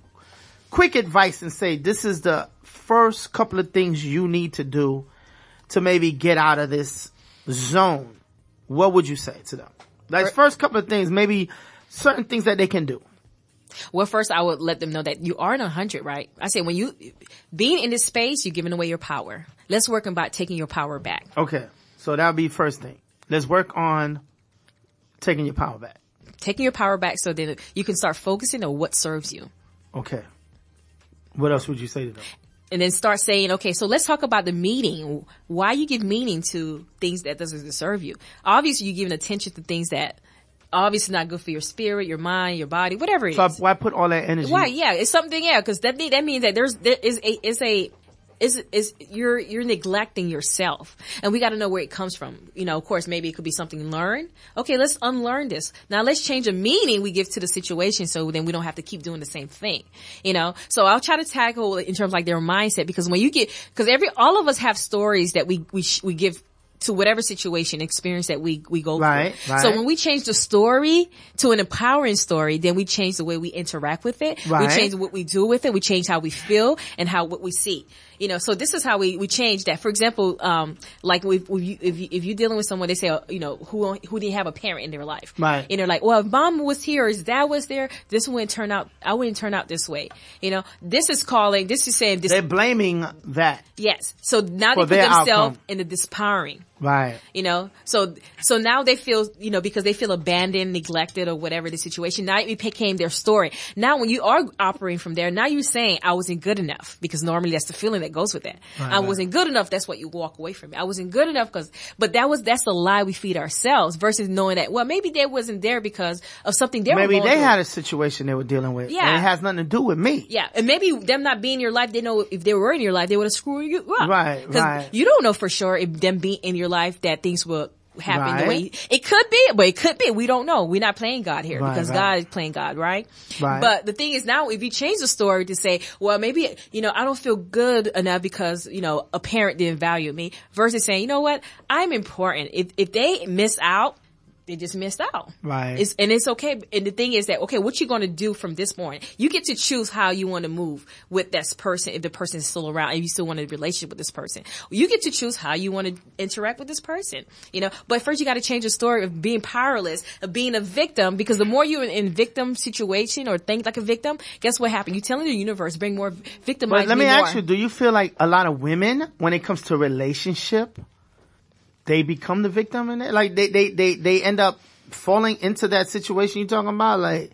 quick advice and say, this is the first couple of things you need to do to maybe get out of this zone. What would you say to them? Like first couple of things, maybe certain things that they can do. Well, first I would let them know that you are in a hundred, right? I say when you, being in this space, you're giving away your power. Let's work about taking your power back. Okay. So that'll be first thing. Let's work on taking your power back. Taking your power back so that you can start focusing on what serves you. Okay. What else would you say to them? and then start saying, okay, so let's talk about the meaning. Why you give meaning to things that doesn't serve you? Obviously, you're giving attention to things that obviously not good for your spirit, your mind, your body, whatever it is. So why put all that energy? Why? Yeah, it's something. Yeah, because that that means that there's there is a is a is is you're you're neglecting yourself, and we got to know where it comes from. You know, of course, maybe it could be something learned. Okay, let's unlearn this. Now let's change the meaning we give to the situation, so then we don't have to keep doing the same thing. You know, so I'll try to tackle it in terms of like their mindset because when you get because every all of us have stories that we we sh- we give. To whatever situation, experience that we, we go Right, through. right. So when we change the story to an empowering story, then we change the way we interact with it. We change what we do with it. We change how we feel and how what we see. You know, so this is how we, we change that. For example, um, like if, if you, if you, if you're dealing with someone, they say, uh, you know, who, who didn't have a parent in their life. Right. And they're like, well, if mom was here or dad was there, this wouldn't turn out, I wouldn't turn out this way. You know, this is calling, this is saying this, They're blaming that. yes. So now they put themselves outcome. in the disempowering Right. you know so so now they feel you know because they feel abandoned neglected or whatever the situation now it became their story now when you are operating from there now you're saying i wasn't good enough because normally that's the feeling that goes with that Right, i wasn't good enough that's what you walk away from i wasn't good enough because but that was that's the lie we feed ourselves versus knowing that well maybe they wasn't there because of something they were Maybe they had a situation they were dealing with. Yeah. And it has nothing to do with me. Yeah, and maybe them not being in your life, they know if they were in your life, they would have screwed you up. Right, right. You don't know for sure if them being in your life that things will happen the Right. way it could be, but it could be. We don't know. We're not playing God here Right, because right. God is playing God, right? Right. But the thing is now, if you change the story to say, well, maybe you know I don't feel good enough because you know a parent didn't value me, versus saying, you know what, I'm important. If if they miss out. They just missed out. Right. It's, and it's okay. And the thing is that, okay, what you going to do from this point? You get to choose how you want to move with this person if the person is still around and you still want a relationship with this person. You get to choose how you want to interact with this person, you know, but first you got to change the story of being powerless, of being a victim, because the more you're in, in victim situation or think like a victim, guess what happened? You're telling the universe, bring more victimize But let me more. ask you, do you feel like a lot of women, when it comes to relationship, they become the victim in it? Like they, they, they, they end up falling into that situation you're talking about? Like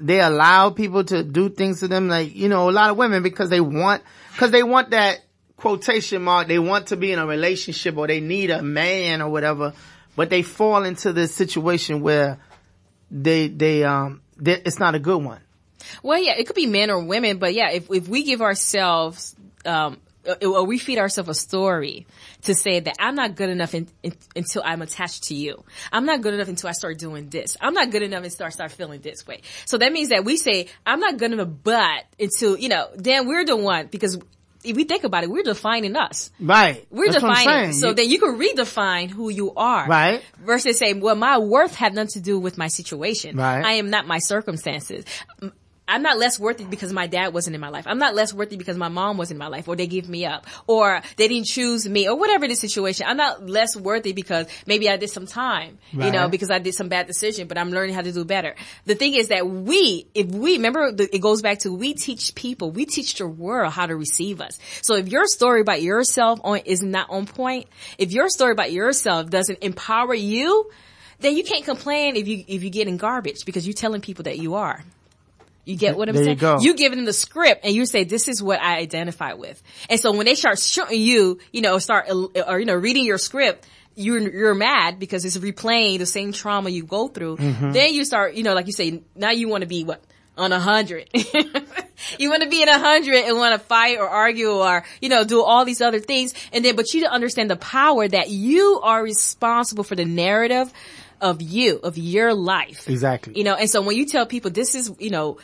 they allow people to do things to them like, you know, a lot of women because they want, cause they want that quotation mark, they want to be in a relationship or they need a man or whatever, but they fall into this situation where they, they, um, they, it's not a good one. Well, yeah, it could be men or women, but yeah, if if we give ourselves, um, uh, or we feed ourselves a story to say that I'm not good enough in, in, until I'm attached to you. I'm not good enough until I start doing this. I'm not good enough until I start feeling this way. So that means that we say I'm not good enough, but until you know, then we're the one because if we think about it, we're defining us. Right. We're That's defining. So then you can redefine who you are. Right. Versus saying, well, my worth had nothing to do with my situation. Right. I am not my circumstances. I'm not less worthy because my dad wasn't in my life. I'm not less worthy because my mom was in my life or they gave me up or they didn't choose me or whatever the situation. I'm not less worthy because maybe I did some time, you know, because I did some bad decision, but I'm learning how to do better. The thing is that we, if we, remember the, it goes back to we teach people, we teach the world how to receive us. So if your story about yourself on, is not on point, if your story about yourself doesn't empower you, then you can't complain if you, if you get in garbage because you're telling people that you are. You get what I'm There you saying? go. You give them the script and you say, this is what I identify with. And so when they start shooting you, you know, start, or, you know, reading your script, you're, you're mad because it's replaying the same trauma you go through. Mm-hmm. Then you start, you know, like you say, now you want to be what? on a hundred. [LAUGHS] you want to be in a hundred and want to fight or argue or, you know, do all these other things. And then, but you don't understand the power that you are responsible for the narrative of you, of your life. Exactly. You know, and so when you tell people this is, you know,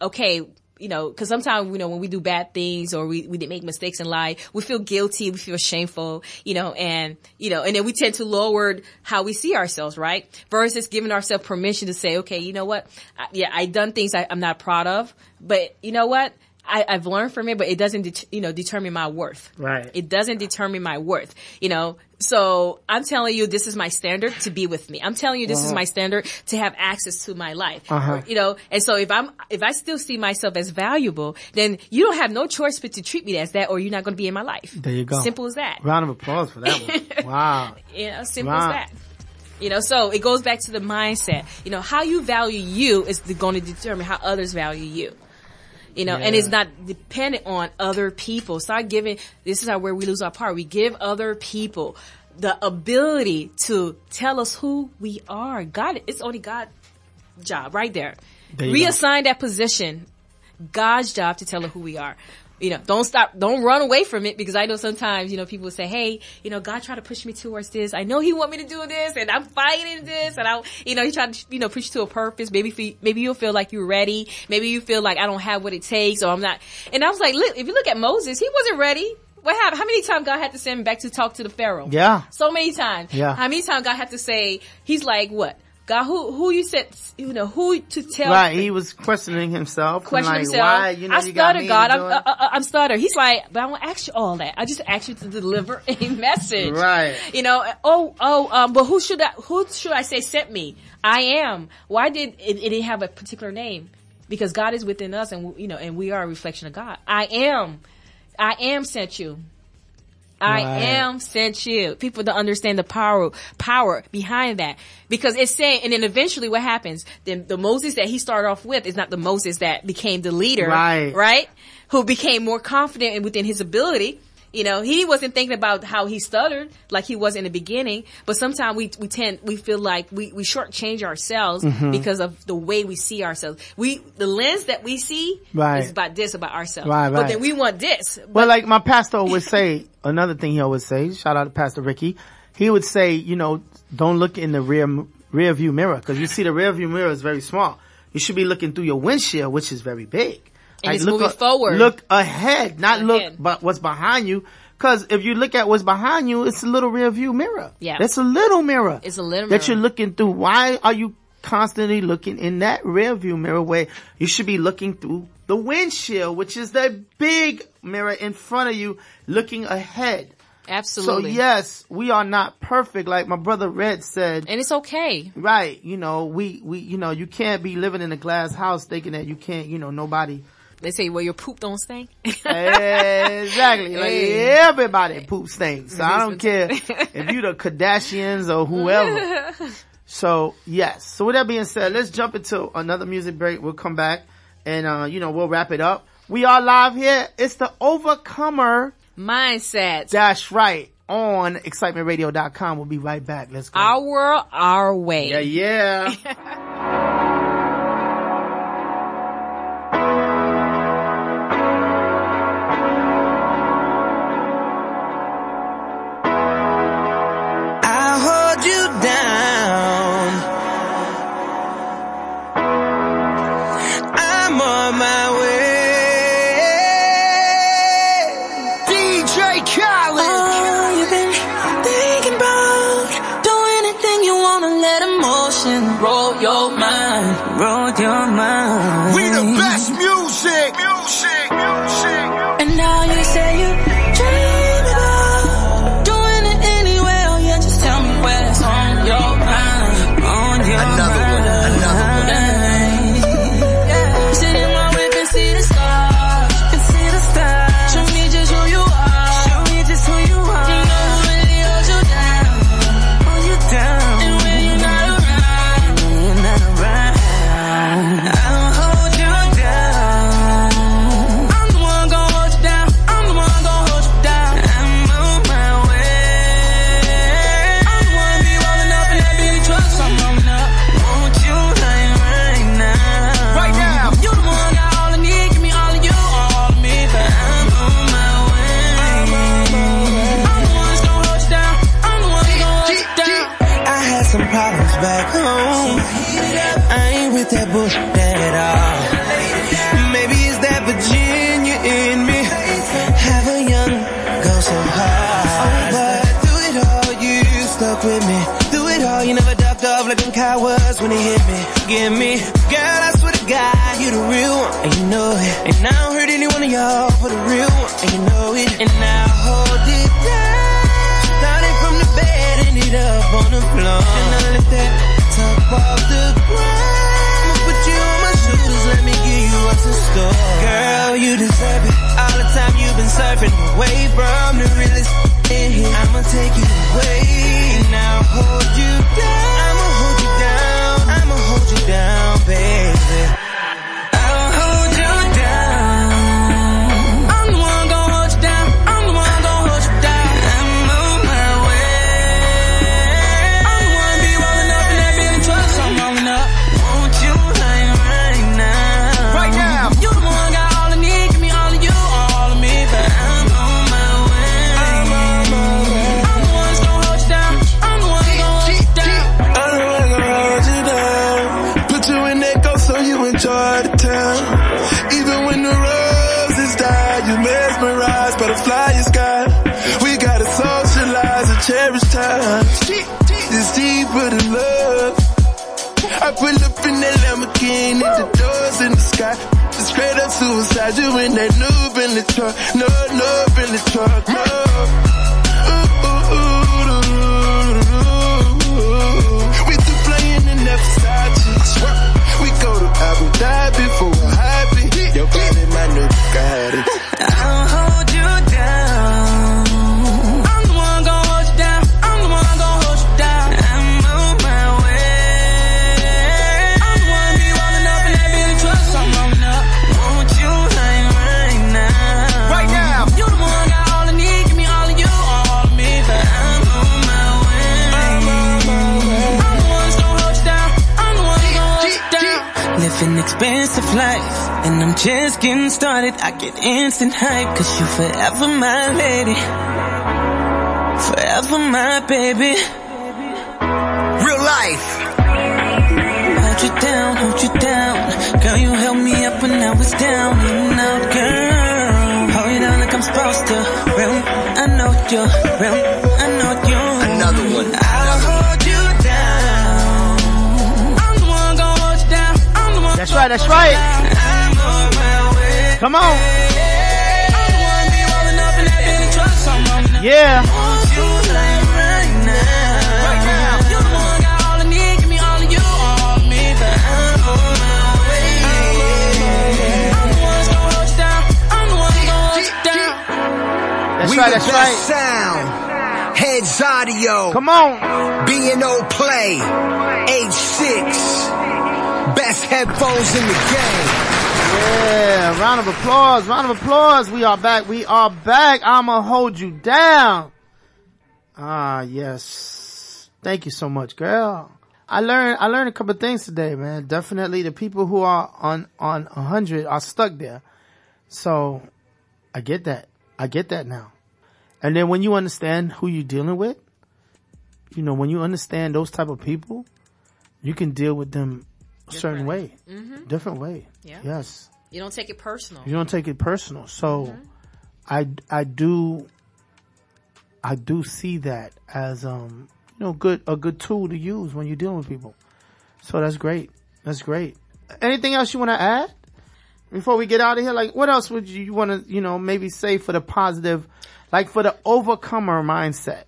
okay, you know, cause sometimes, you know, when we do bad things or we, we make mistakes in life, we feel guilty, we feel shameful, you know, and, you know, and then we tend to lower how we see ourselves, right? Versus giving ourselves permission to say, okay, you know what? I, yeah, I done things I, I'm not proud of, but you know what? I, have learned from it, but it doesn't, det- you know, determine my worth. Right. It doesn't determine my worth. You know, so I'm telling you, this is my standard to be with me. I'm telling you, this uh-huh. is my standard to have access to my life. Uh-huh. You know, and so if I'm, if I still see myself as valuable, then you don't have no choice but to treat me as that, or you're not going to be in my life. There you go. Simple as that. Round of applause for that one. [LAUGHS] wow. you know, simple as that. You know, so it goes back to the mindset. You know, how you value you is going to determine how others value you you know, yeah. and it's not dependent on other people. Start giving, this is how where we lose our power. We give other people the ability to tell us who we are. God, it's only God's job right there. there Reassign go. that position. God's job to tell us who we are you know, don't stop, don't run away from it because I know sometimes, you know, people say, hey, you know, God tried to push me towards this. I know he want me to do this and I'm fighting this and I, you know, he tried to, you know, push you to a purpose. Maybe, maybe you'll feel like you're ready. Maybe you feel like I don't have what it takes or I'm not. And I was like, look, if you look at Moses, he wasn't ready. What happened? How many times God had to send him back to talk to the Pharaoh? Yeah. So many times. Yeah. How many times God had to say, he's like, what? God, who who you said, you know, who to tell? Right, he was questioning himself. Questioning like, himself. Why, you know, I you stutter, God. I'm, uh, uh, I'm stutter. He's like, but I won't ask you all that. I just ask you to deliver a [LAUGHS] message. Right. You know. Oh, oh. Um. But who should I? Who should I say sent me? I am. Why did it, it didn't have a particular name? Because God is within us, and you know, and we are a reflection of God. I am. I am sent you. I right. am sent you. People don't understand the power, power behind that. Because it's saying, and then eventually what happens? Then the Moses that he started off with is not the Moses that became the leader. Right. Right? Who became more confident within his ability you know, he wasn't thinking about how he stuttered like he was in the beginning. But sometimes we we tend we feel like we we shortchange ourselves mm-hmm. because of the way we see ourselves. We the lens that we see right. is about this about ourselves. Right, right. But then we want this. Well, like my pastor [LAUGHS] would say, another thing he always say. Shout out to Pastor Ricky. He would say, you know, don't look in the rear rear view mirror because you see the rear view mirror is very small. You should be looking through your windshield, which is very big. And it's look moving a, forward. Look ahead, not ahead. look but what's behind you. Cause if you look at what's behind you, it's a little rear view mirror. Yeah. It's a little mirror. It's a little mirror. That you're looking through. Why are you constantly looking in that rear view mirror where you should be looking through the windshield, which is the big mirror in front of you, looking ahead. Absolutely. So yes, we are not perfect, like my brother Red said. And it's okay. Right. You know, we, we, you know, you can't be living in a glass house thinking that you can't, you know, nobody they say, well, your poop don't stink. exactly. [LAUGHS] Like hey. everybody poop stinks. So I don't care [LAUGHS] if you the Kardashians or whoever. [LAUGHS] so yes. So with that being said, let's jump into another music break. We'll come back and, uh, you know, we'll wrap it up. We are live here. It's the Overcomer Mindset. That's right. On excitementradio.com. We'll be right back. Let's go. Our world, our way. Yeah, yeah. Hit me. Girl, I swear to God, you the real one, and you know it. And I don't hurt any one of y'all for the real one, and you know it. And I hold it down, starting from the bed, ended up on the floor. And I let that top off the ground. Get instant hype, cause you forever my lady. Forever my baby. Real life. Hold you down, hold you down. Girl, you held me up when I was down and out, girl. Hold you down like I'm supposed to. Real, I know you. Real, I know you. Another one. I'll hold you down. I'm the one gon' hold you down. I'm the one. That's right, that's right. Come on. I'm the one be rolling up in that Bentley truck, so I'm rolling up. Yeah. Want you like right now. Right now. You the one got all I need, give me all of you, all of me, but I'm on my way. I'm the one that's gonna hold you down. I'm the one that's gonna hold you down. That's we right, that's best right. sound. Heads audio. Come on. B&O Play. H6. Best headphones in the game. Yeah, round of applause, round of applause. We are back, we are back. I'ma hold you down. Ah, yes. Thank you so much, girl. I learned, I learned a couple things today, man. Definitely the people who are on, on a hundred are stuck there. So, I get that. I get that now. And then when you understand who you're dealing with, you know, when you understand those type of people, you can deal with them a certain way. Different way. Yeah. Yes. You don't take it personal. You don't take it personal. So I, I do, I do see that as, um, you know, good, a good tool to use when you're dealing with people. So that's great. That's great. Anything else you want to add before we get out of here? Like what else would you, want to, you know, maybe say for the positive, like for the overcomer mindset?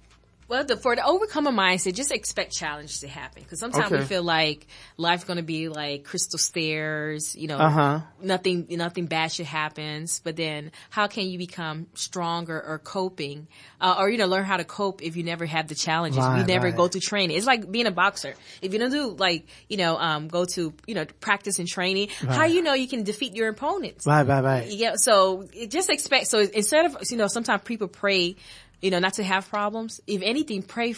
Well, the, for the overcomer mindset, just expect challenges to happen. Because sometimes we feel like life's going to be like crystal stairs, you know, Uh-huh. nothing, nothing bad should happen. But then how can you become stronger or coping, uh, or, you know, learn how to cope if you never have the challenges? Right, you never right. go through training. It's like being a boxer. If you don't do like, you know, um, go to, you know, practice and training, how you know you can defeat your opponents? Right, right, right. Yeah, so just expect, so instead of, you know, sometimes people pray, you know, not to have problems. If anything, pray,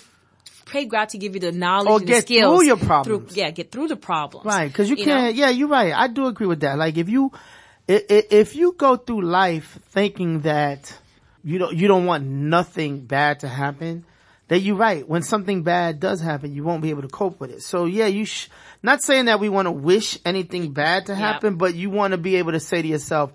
pray God to give you the knowledge Or and the skills. through your problems. yeah, get through the problems. Right, because you, know? can't. Yeah, you're right. I do agree with that. Like if you, if you go through life thinking that you don't, you don't want nothing bad to happen, that you're right. When something bad does happen, you won't be able to cope with it. So yeah, you. Sh- not saying that we want to wish anything bad to happen, but you want to be able to say to yourself,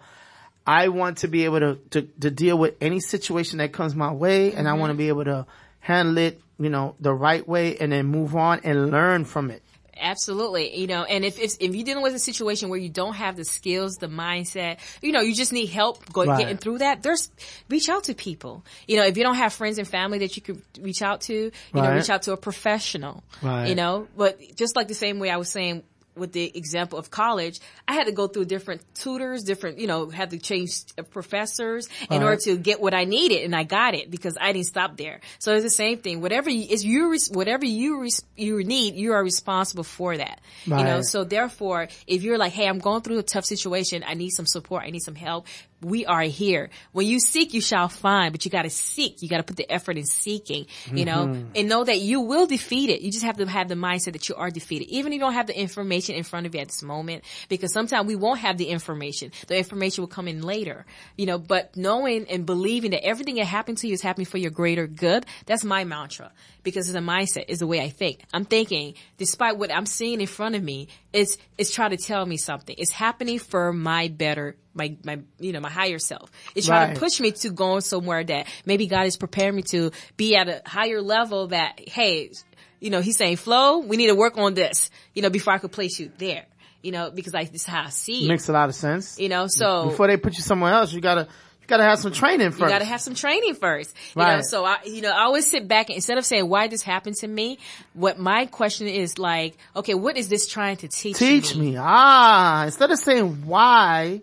I want to be able to, to, to deal with any situation that comes my way and I mm-hmm. want to be able to handle it, you know, the right way and then move on and learn from it. Absolutely. You know, and if, if, if you're dealing with a situation where you don't have the skills, the mindset, you know, you just need help go, Right. getting through that, there's, reach out to people. You know, if you don't have friends and family that you could reach out to, you know, reach out to a professional. Right. You know, but just like the same way I was saying with the example of college, I had to go through different tutors, different, you know, had to change uh, professors in Right. order to get what I needed and I got it because I didn't stop there. So it's the same thing. Whatever you, is you, whatever you, you need, you are responsible for that. You know, so therefore, if you're like, hey, I'm going through a tough situation, I need some support, I need some help, we are here. When you seek, you shall find, but you gotta seek. You gotta put the effort in seeking, you know, Mm-hmm. and know that you will defeat it. You just have to have the mindset that you are defeated. Even if you don't have the information in front of you at this moment, because sometimes we won't have the information. The information will come in later, you know, but knowing and believing that everything that happened to you is happening for your greater good, that's my mantra. Because it's a mindset, is the way I think. I'm thinking, despite what I'm seeing in front of me, it's, it's trying to tell me something. It's happening for my better, my, my, you know, my higher self. is trying Right. to push me to go somewhere that maybe God is preparing me to be at a higher level that, hey, you know, he's saying, Flo, we need to work on this, you know, before I could place you there, you know, because I, this is how I see it, Makes a lot of sense. you know, so. Before they put you somewhere else, you gotta, you gotta have some training first. You gotta have some training first. You know, Right. so I, you know, I always sit back and instead of saying why this happened to me, what my question is like, okay, what is this trying to teach Teach me. Ah, instead of saying why,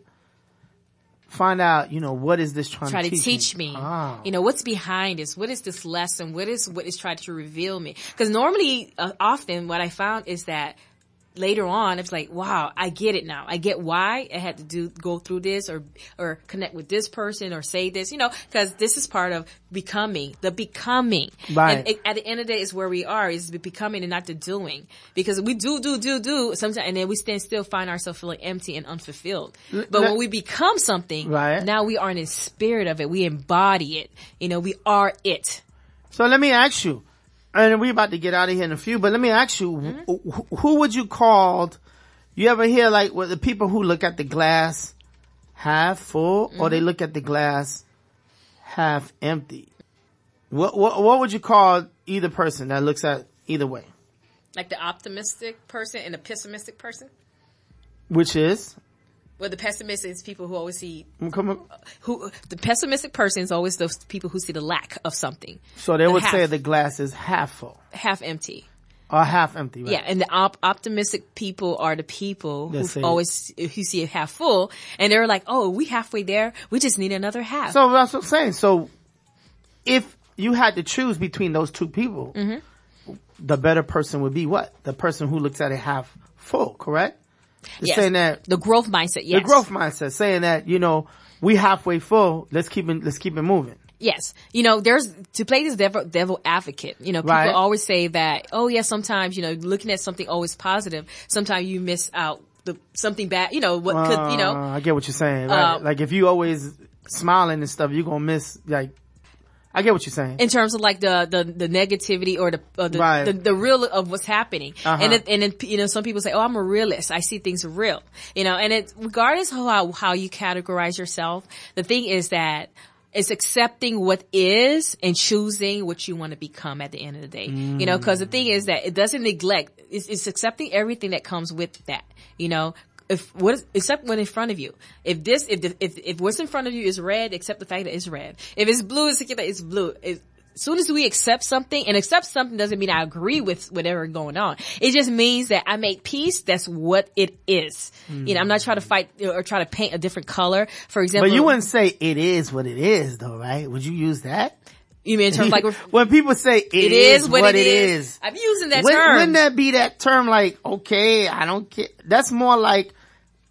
find out, you know, what is this trying try to to teach, teach me. Ah. You know, what's behind this? What is this lesson? What is what is trying to reveal me? Because normally, uh, often, what I found is that later on, it's like, wow, I get it now. I get why I had to do go through this or or connect with this person or say this. You know, because this is part of becoming the becoming. Right. And it, at the end of the day, is where we are is the becoming and not the doing. Because we do do do do sometimes, and then we stand still, find ourselves feeling empty and unfulfilled. But when we become something, Right. now we are in the spirit of it. We embody it. You know, we are it. So let me ask you, and we're about to get out of here in a few, but let me ask you, Mm-hmm. wh- who would you call, you ever hear like with the people who look at the glass half full or Mm-hmm. they look at the glass half empty? What, what, what would you call either person that looks at either way? Like the optimistic person and the pessimistic person. Which is, Well, the pessimist is people who always see come who the pessimistic person is always those people who see the lack of something, so they The would half. say the glass is half full half empty. or half empty, right? Yeah, and the op- optimistic people are the people who always who see it half full, and they're like, "Oh, we halfway there. We just need another half." So that's what I'm saying. So if you had to choose between those two people, Mm-hmm. the better person would be what? The person who looks at it half full, correct? Yes. saying that the growth mindset. Yes. the growth mindset, saying that, you know, we halfway full, let's keep it, let's keep it moving. Yes. You know, there's, to play this devil, devil advocate, you know, people Right. always say that, oh yeah, sometimes, you know, looking at something always positive, sometimes you miss out the, something bad, you know, what could, you know, Uh, I get what you're saying. Right? Uh, like if you always smiling and stuff, you're gonna miss, like, I get what you're saying. in terms of like the, the, the negativity or the, or the, Right. the, the real of what's happening. Uh-huh. And then, and then, you know, some people say, oh, I'm a realist. I see things real, you know, and it, regardless of how, how you categorize yourself, the thing is that it's accepting what is and choosing what you want to become at the end of the day. You know, cause the thing is that it doesn't neglect, it's, it's accepting everything that comes with that, you know, if what is except when in front of you. If this if the, if if what's in front of you is red, accept the fact that it's red. If it's blue, it's that it's blue. If, as soon as we accept something, and accept something doesn't mean I agree with whatever going on. It just means that I make peace. That's what it is. You know, I'm not trying to fight or try to paint a different color. For example, But you wouldn't say it is what it is though, right? Would you use that? You mean in terms like [LAUGHS] when people say it, it is what, it is. I'm using that Wouldn't- term. Wouldn't that be that term like, okay, I don't care. That's more like,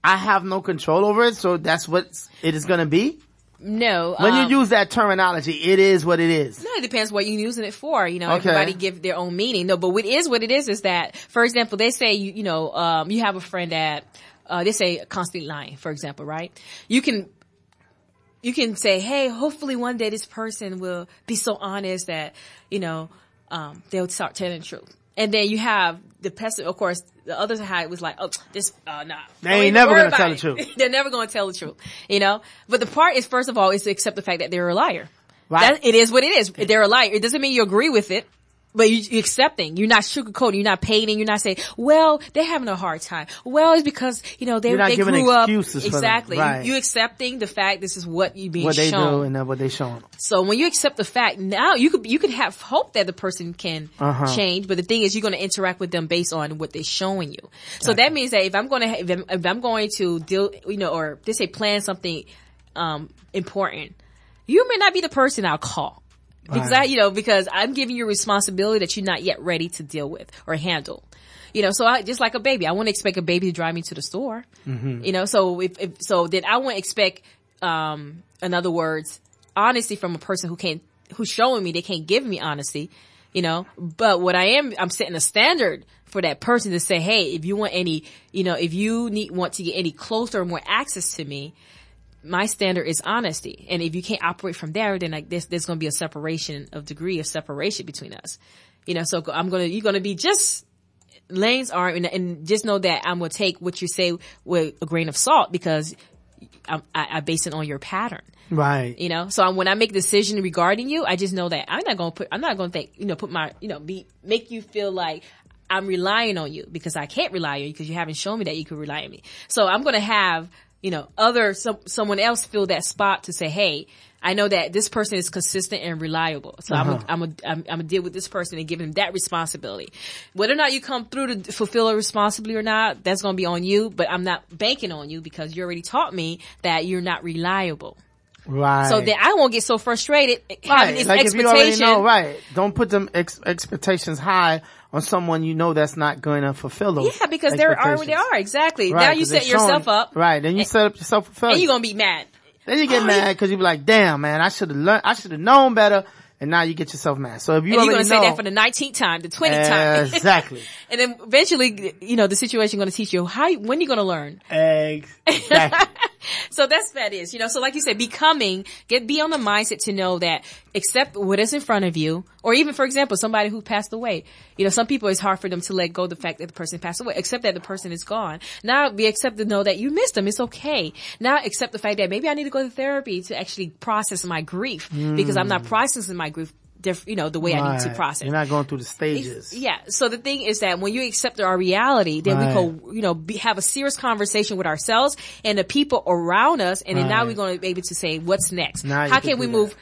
I have no control over it, so that's what it is gonna be? no, When um, you use that terminology, it is what it is. No, it depends what you're using it for. You know, Okay. everybody give their own meaning. No, but what is what it is is that, for example, they say you, you know, um, you have a friend that, uh, they say constantly lying, for example, right? You can, you can say, hey, hopefully one day this person will be so honest that, you know, um, they'll start telling the truth. and then you have the pessimist, of course, the other side was like, oh, this, uh, nah. They ain't [LAUGHS] never gonna tell the truth. They're never going to tell the truth, you know? But the part is, first of all, is to accept the fact that they're a liar. Right. That, it is what it is. They're a liar. It doesn't mean you agree with it. But you, you're accepting. You're not sugarcoating. You're not painting. You're not saying, "Well, they're having a hard time." Well, it's because you know they You're not they giving grew up exactly. You- Right. You, accepting the fact this is what you being what they do and what they showing. So when you accept the fact, now you could you could have hope that the person can Uh-huh. change, but the thing is, you're going to interact with them based on what they're showing you. So that means that if I'm going to if I'm, if I'm going to deal, you know, or they say plan something um important, you may not be the person I'll call. Because I, you know, because I'm giving you a responsibility that you're not yet ready to deal with or handle. You know, so I, just like a baby, I wouldn't expect a baby to drive me to the store. You know, so if, if, so then I wouldn't expect, um, in other words, honesty from a person who can't, who's showing me they can't give me honesty, you know, but what I am, I'm setting a standard for that person to say, hey, if you want any, you know, if you need, want to get any closer or more access to me, my standard is honesty. And if you can't operate from there, then like there's, there's going to be a separation of degree of separation between us. You know, so I'm going to, you're going to be just lanes are, and, and just know that I'm going to take what you say with a grain of salt because I, I, I base it on your pattern. Right. You know, so i when I make a decision regarding you, I just know that I'm not going to put, I'm not going to think, you know, put my, you know, be, make you feel like I'm relying on you because I can't rely on you because you haven't shown me that you can rely on me. So I'm going to have, you know, other, some, someone else fill that spot to say, hey, I know that this person is consistent and reliable. So I'm Uh-huh. I'm a, I'm, I'm gonna deal with this person and give him that responsibility. Whether or not you come through to fulfill a responsibility or not, that's gonna be on you, but I'm not banking on you because you already taught me that you're not reliable. Right. So that I won't get so frustrated having right. this Like if you already expectation. know, right. Don't put them ex- expectations high on someone you know that's not going to fulfill those. Yeah, because they're are they are, exactly. Right, now you set yourself showing- up. Right. Then you and- set up yourself for failure. And you're gonna be mad. Then you get Oh, mad because you be like, damn, man, I should have learned, I should have known better. And now you get yourself mad. So if you and you're gonna say that for the 19th time, the 20th time. Exactly. [LAUGHS] and then eventually, you know, the situation gonna teach you how, when you're gonna learn. exactly. [LAUGHS] [LAUGHS] So that's that is, you know, so like you said, becoming, get, be on the mindset to know that accept what is in front of you, or even for example, somebody who passed away. You know, some people it's hard for them to let go of the fact that the person passed away, accept that the person is gone. Now be accept to know that you missed them. It's okay. Now accept the fact that maybe I need to go to therapy to actually process my grief because I'm not mm. processing my grief, diff- you know, the way I need to process. You're not going through the stages. Yeah. So the thing is that when you accept our reality, then Right. we go, you know, be, have a serious conversation with ourselves and the people around us, and then now we're going to be able to say, what's next? Now How can can we move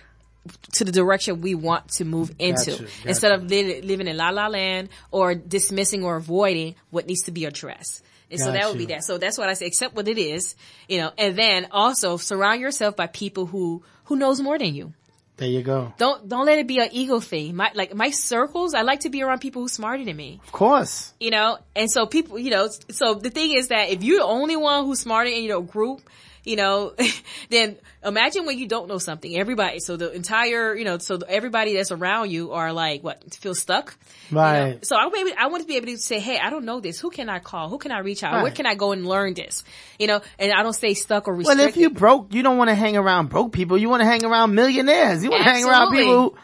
to the direction we want to move into Gotcha, gotcha. instead of li- living in la la land or dismissing or avoiding what needs to be addressed? And so that would be that. So that's what I say, accept what it is, you know, and then also surround yourself by people who, who knows more than you There you go. don't don't let it be an ego thing. My like my circles, I like to be around people who smarter than me. Of course. You know, and so people, you know, so the thing is that if you're the only one who's smarter in your group, you know, [LAUGHS] then imagine when you don't know something. Everybody, so the entire, you know, so everybody that's around you are like, what, feel stuck? You know? Right. So I, maybe, I want to be able to say, hey, I don't know this. Who can I call? Who can I reach out? Where can I go and learn this? You know, and I don't stay stuck or restricted. Well, if you broke, you don't want to hang around broke people. You want to hang around millionaires. You want to hang around people who,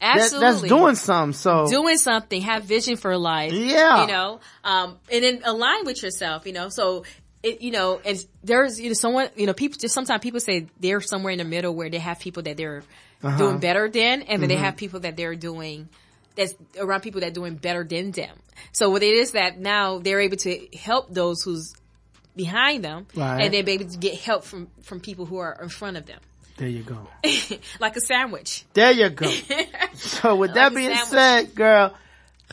that, Absolutely. that's doing something. So doing something, have vision for life. Yeah. You know, um, and then align with yourself, you know, so it, you know, and there's, you know, someone, you know, people just sometimes people say they're somewhere in the middle where they have people that they're Uh-huh. doing better than, and Mm-hmm. then they have people that they're doing, that's around people that are doing better than them. So what it is that now they're able to help those who's behind them Right. and then be able to get help from, from people who are in front of them. there you go. [LAUGHS] like a sandwich. There you go. [LAUGHS] so with that being said, girl,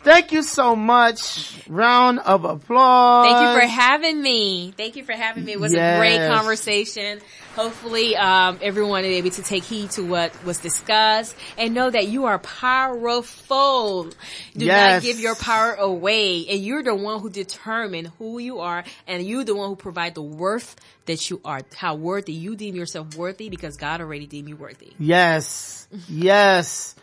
thank you so much. Round of applause. Thank you for having me. Thank you for having me. It was a great conversation. Hopefully, um, everyone is able to take heed to what was discussed and know that you are powerful. Do Yes. not give your power away. And you're the one who determine who you are and you're the one who provide the worth that you are. How worthy you deem yourself worthy because God already deemed you worthy. Yes. Yes.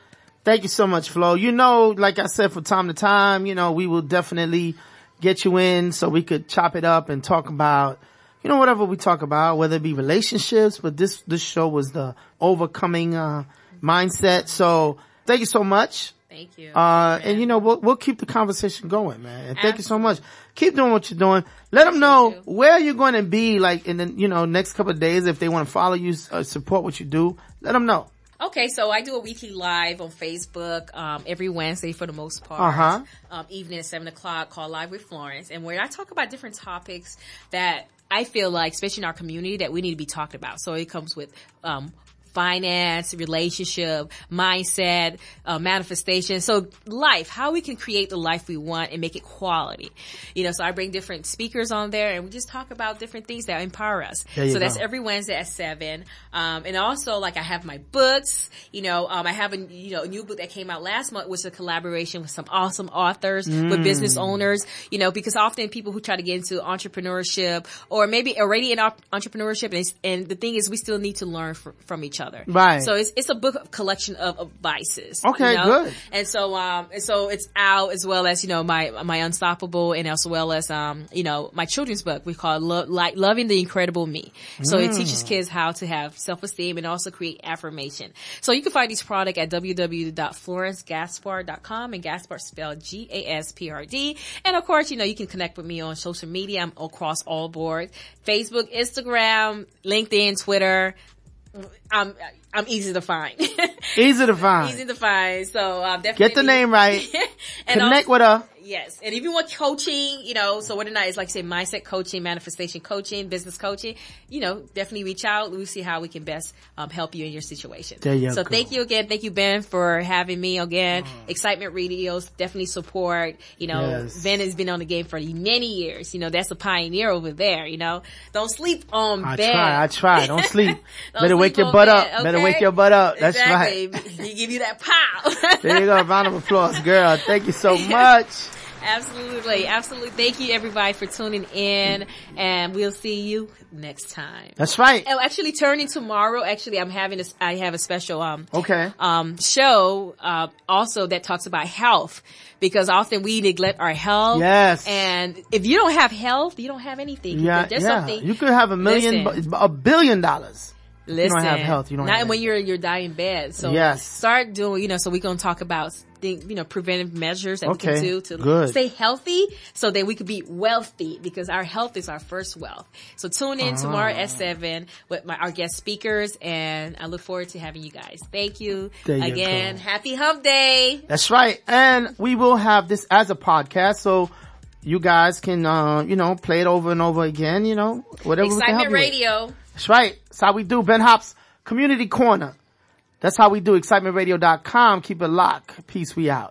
Thank you so much, Flo. You know, like I said, from time to time, you know, we will definitely get you in so we could chop it up and talk about, you know, whatever we talk about, whether it be relationships, but this, this show was the overcoming, uh, mindset. So thank you so much. Thank you. Uh, and you know, we'll, we'll keep the conversation going, man. And thank you so much. Keep doing what you're doing. Let them know where you're going to be like in the, you know, next couple of days if they want to follow you, uh, support what you do. Let them know. Okay, so I do a weekly live on Facebook um, every Wednesday for the most part. Uh-huh. Um, evening at seven o'clock, called Live with Florence, and where I talk about different topics that I feel like, especially in our community, that we need to be talked about. So it comes with um, finance, relationship, mindset, uh, manifestation. So life, how we can create the life we want and make it quality. You know, so I bring different speakers on there and we just talk about different things that empower us. So that's every Wednesday at seven. Um, and also like I have my books, you know, um, I have a, you know, a new book that came out last month was a collaboration with some awesome authors, with business Mm. owners, you know, because often people who try to get into entrepreneurship or maybe already in entrepreneurship and, and the thing is we still need to learn fr- from each other. Right. So it's, it's a book collection of advices. Okay, you know? good. And so, um, and so it's out as well as, you know, my, my unstoppable and as well as, um, you know, my children's book we call Lo- like Loving the Incredible Me. So it Mm. teaches kids how to have self-esteem and also create affirmation. So you can find these product at www.florencegaspard.com and Gaspard spelled G-A-S-P-R-D. And of course, you know, you can connect with me on social media. I'm across all boards. Facebook, Instagram, LinkedIn, Twitter. I'm, I'm easy to find. Easy to find. [LAUGHS] easy to find. So, um, definitely. Get the name right. [LAUGHS] and Connect also- with her. Yes. And if you want coaching, you know, so what or not it's like say mindset coaching, manifestation coaching, business coaching, you know, definitely reach out. We'll see how we can best um, help you in your situation. There you so go. thank you again. Thank you, Ben, for having me again. Excitement Radios definitely support. You know, Yes. Ben has been on the game for many years. You know, that's a pioneer over there. You know, don't sleep on I Ben. try, I try. Don't [LAUGHS] sleep. Don't Better wake your butt Ben, up. Better wake your butt up. That's exactly. right. He give you that pow. There you go. [LAUGHS] Round of applause, girl. Thank you so [LAUGHS] much. Absolutely, absolutely. Thank you everybody for tuning in and we'll see you next time. That's right. Oh, actually turning tomorrow, actually I'm having a, I have a special, um, Okay. um, show, uh, also that talks about health because often we neglect our health. Yes. And if you don't have health, you don't have anything. Yeah, There's yeah. something. You could have a million, Listen. a billion dollars. Listen, you don't have health, you don't not have when you're you're dying bed. So Yes. start doing. You know, so we're gonna talk about think, you know preventive measures that we can do to good. stay healthy, so that we could be wealthy because our health is our first wealth. So tune in tomorrow Ah. at seven with my our guest speakers, and I look forward to having you guys. Thank you again. go. Happy Hump Day. That's right. And we will have this as a podcast. So you guys can, uh, you know, play it over and over again, you know, whatever we can help Excitement. Radio. That's right. That's how we do. Ben Hops Community Corner. That's how we do. ExcitementRadio.com. Keep it locked. Peace. We out.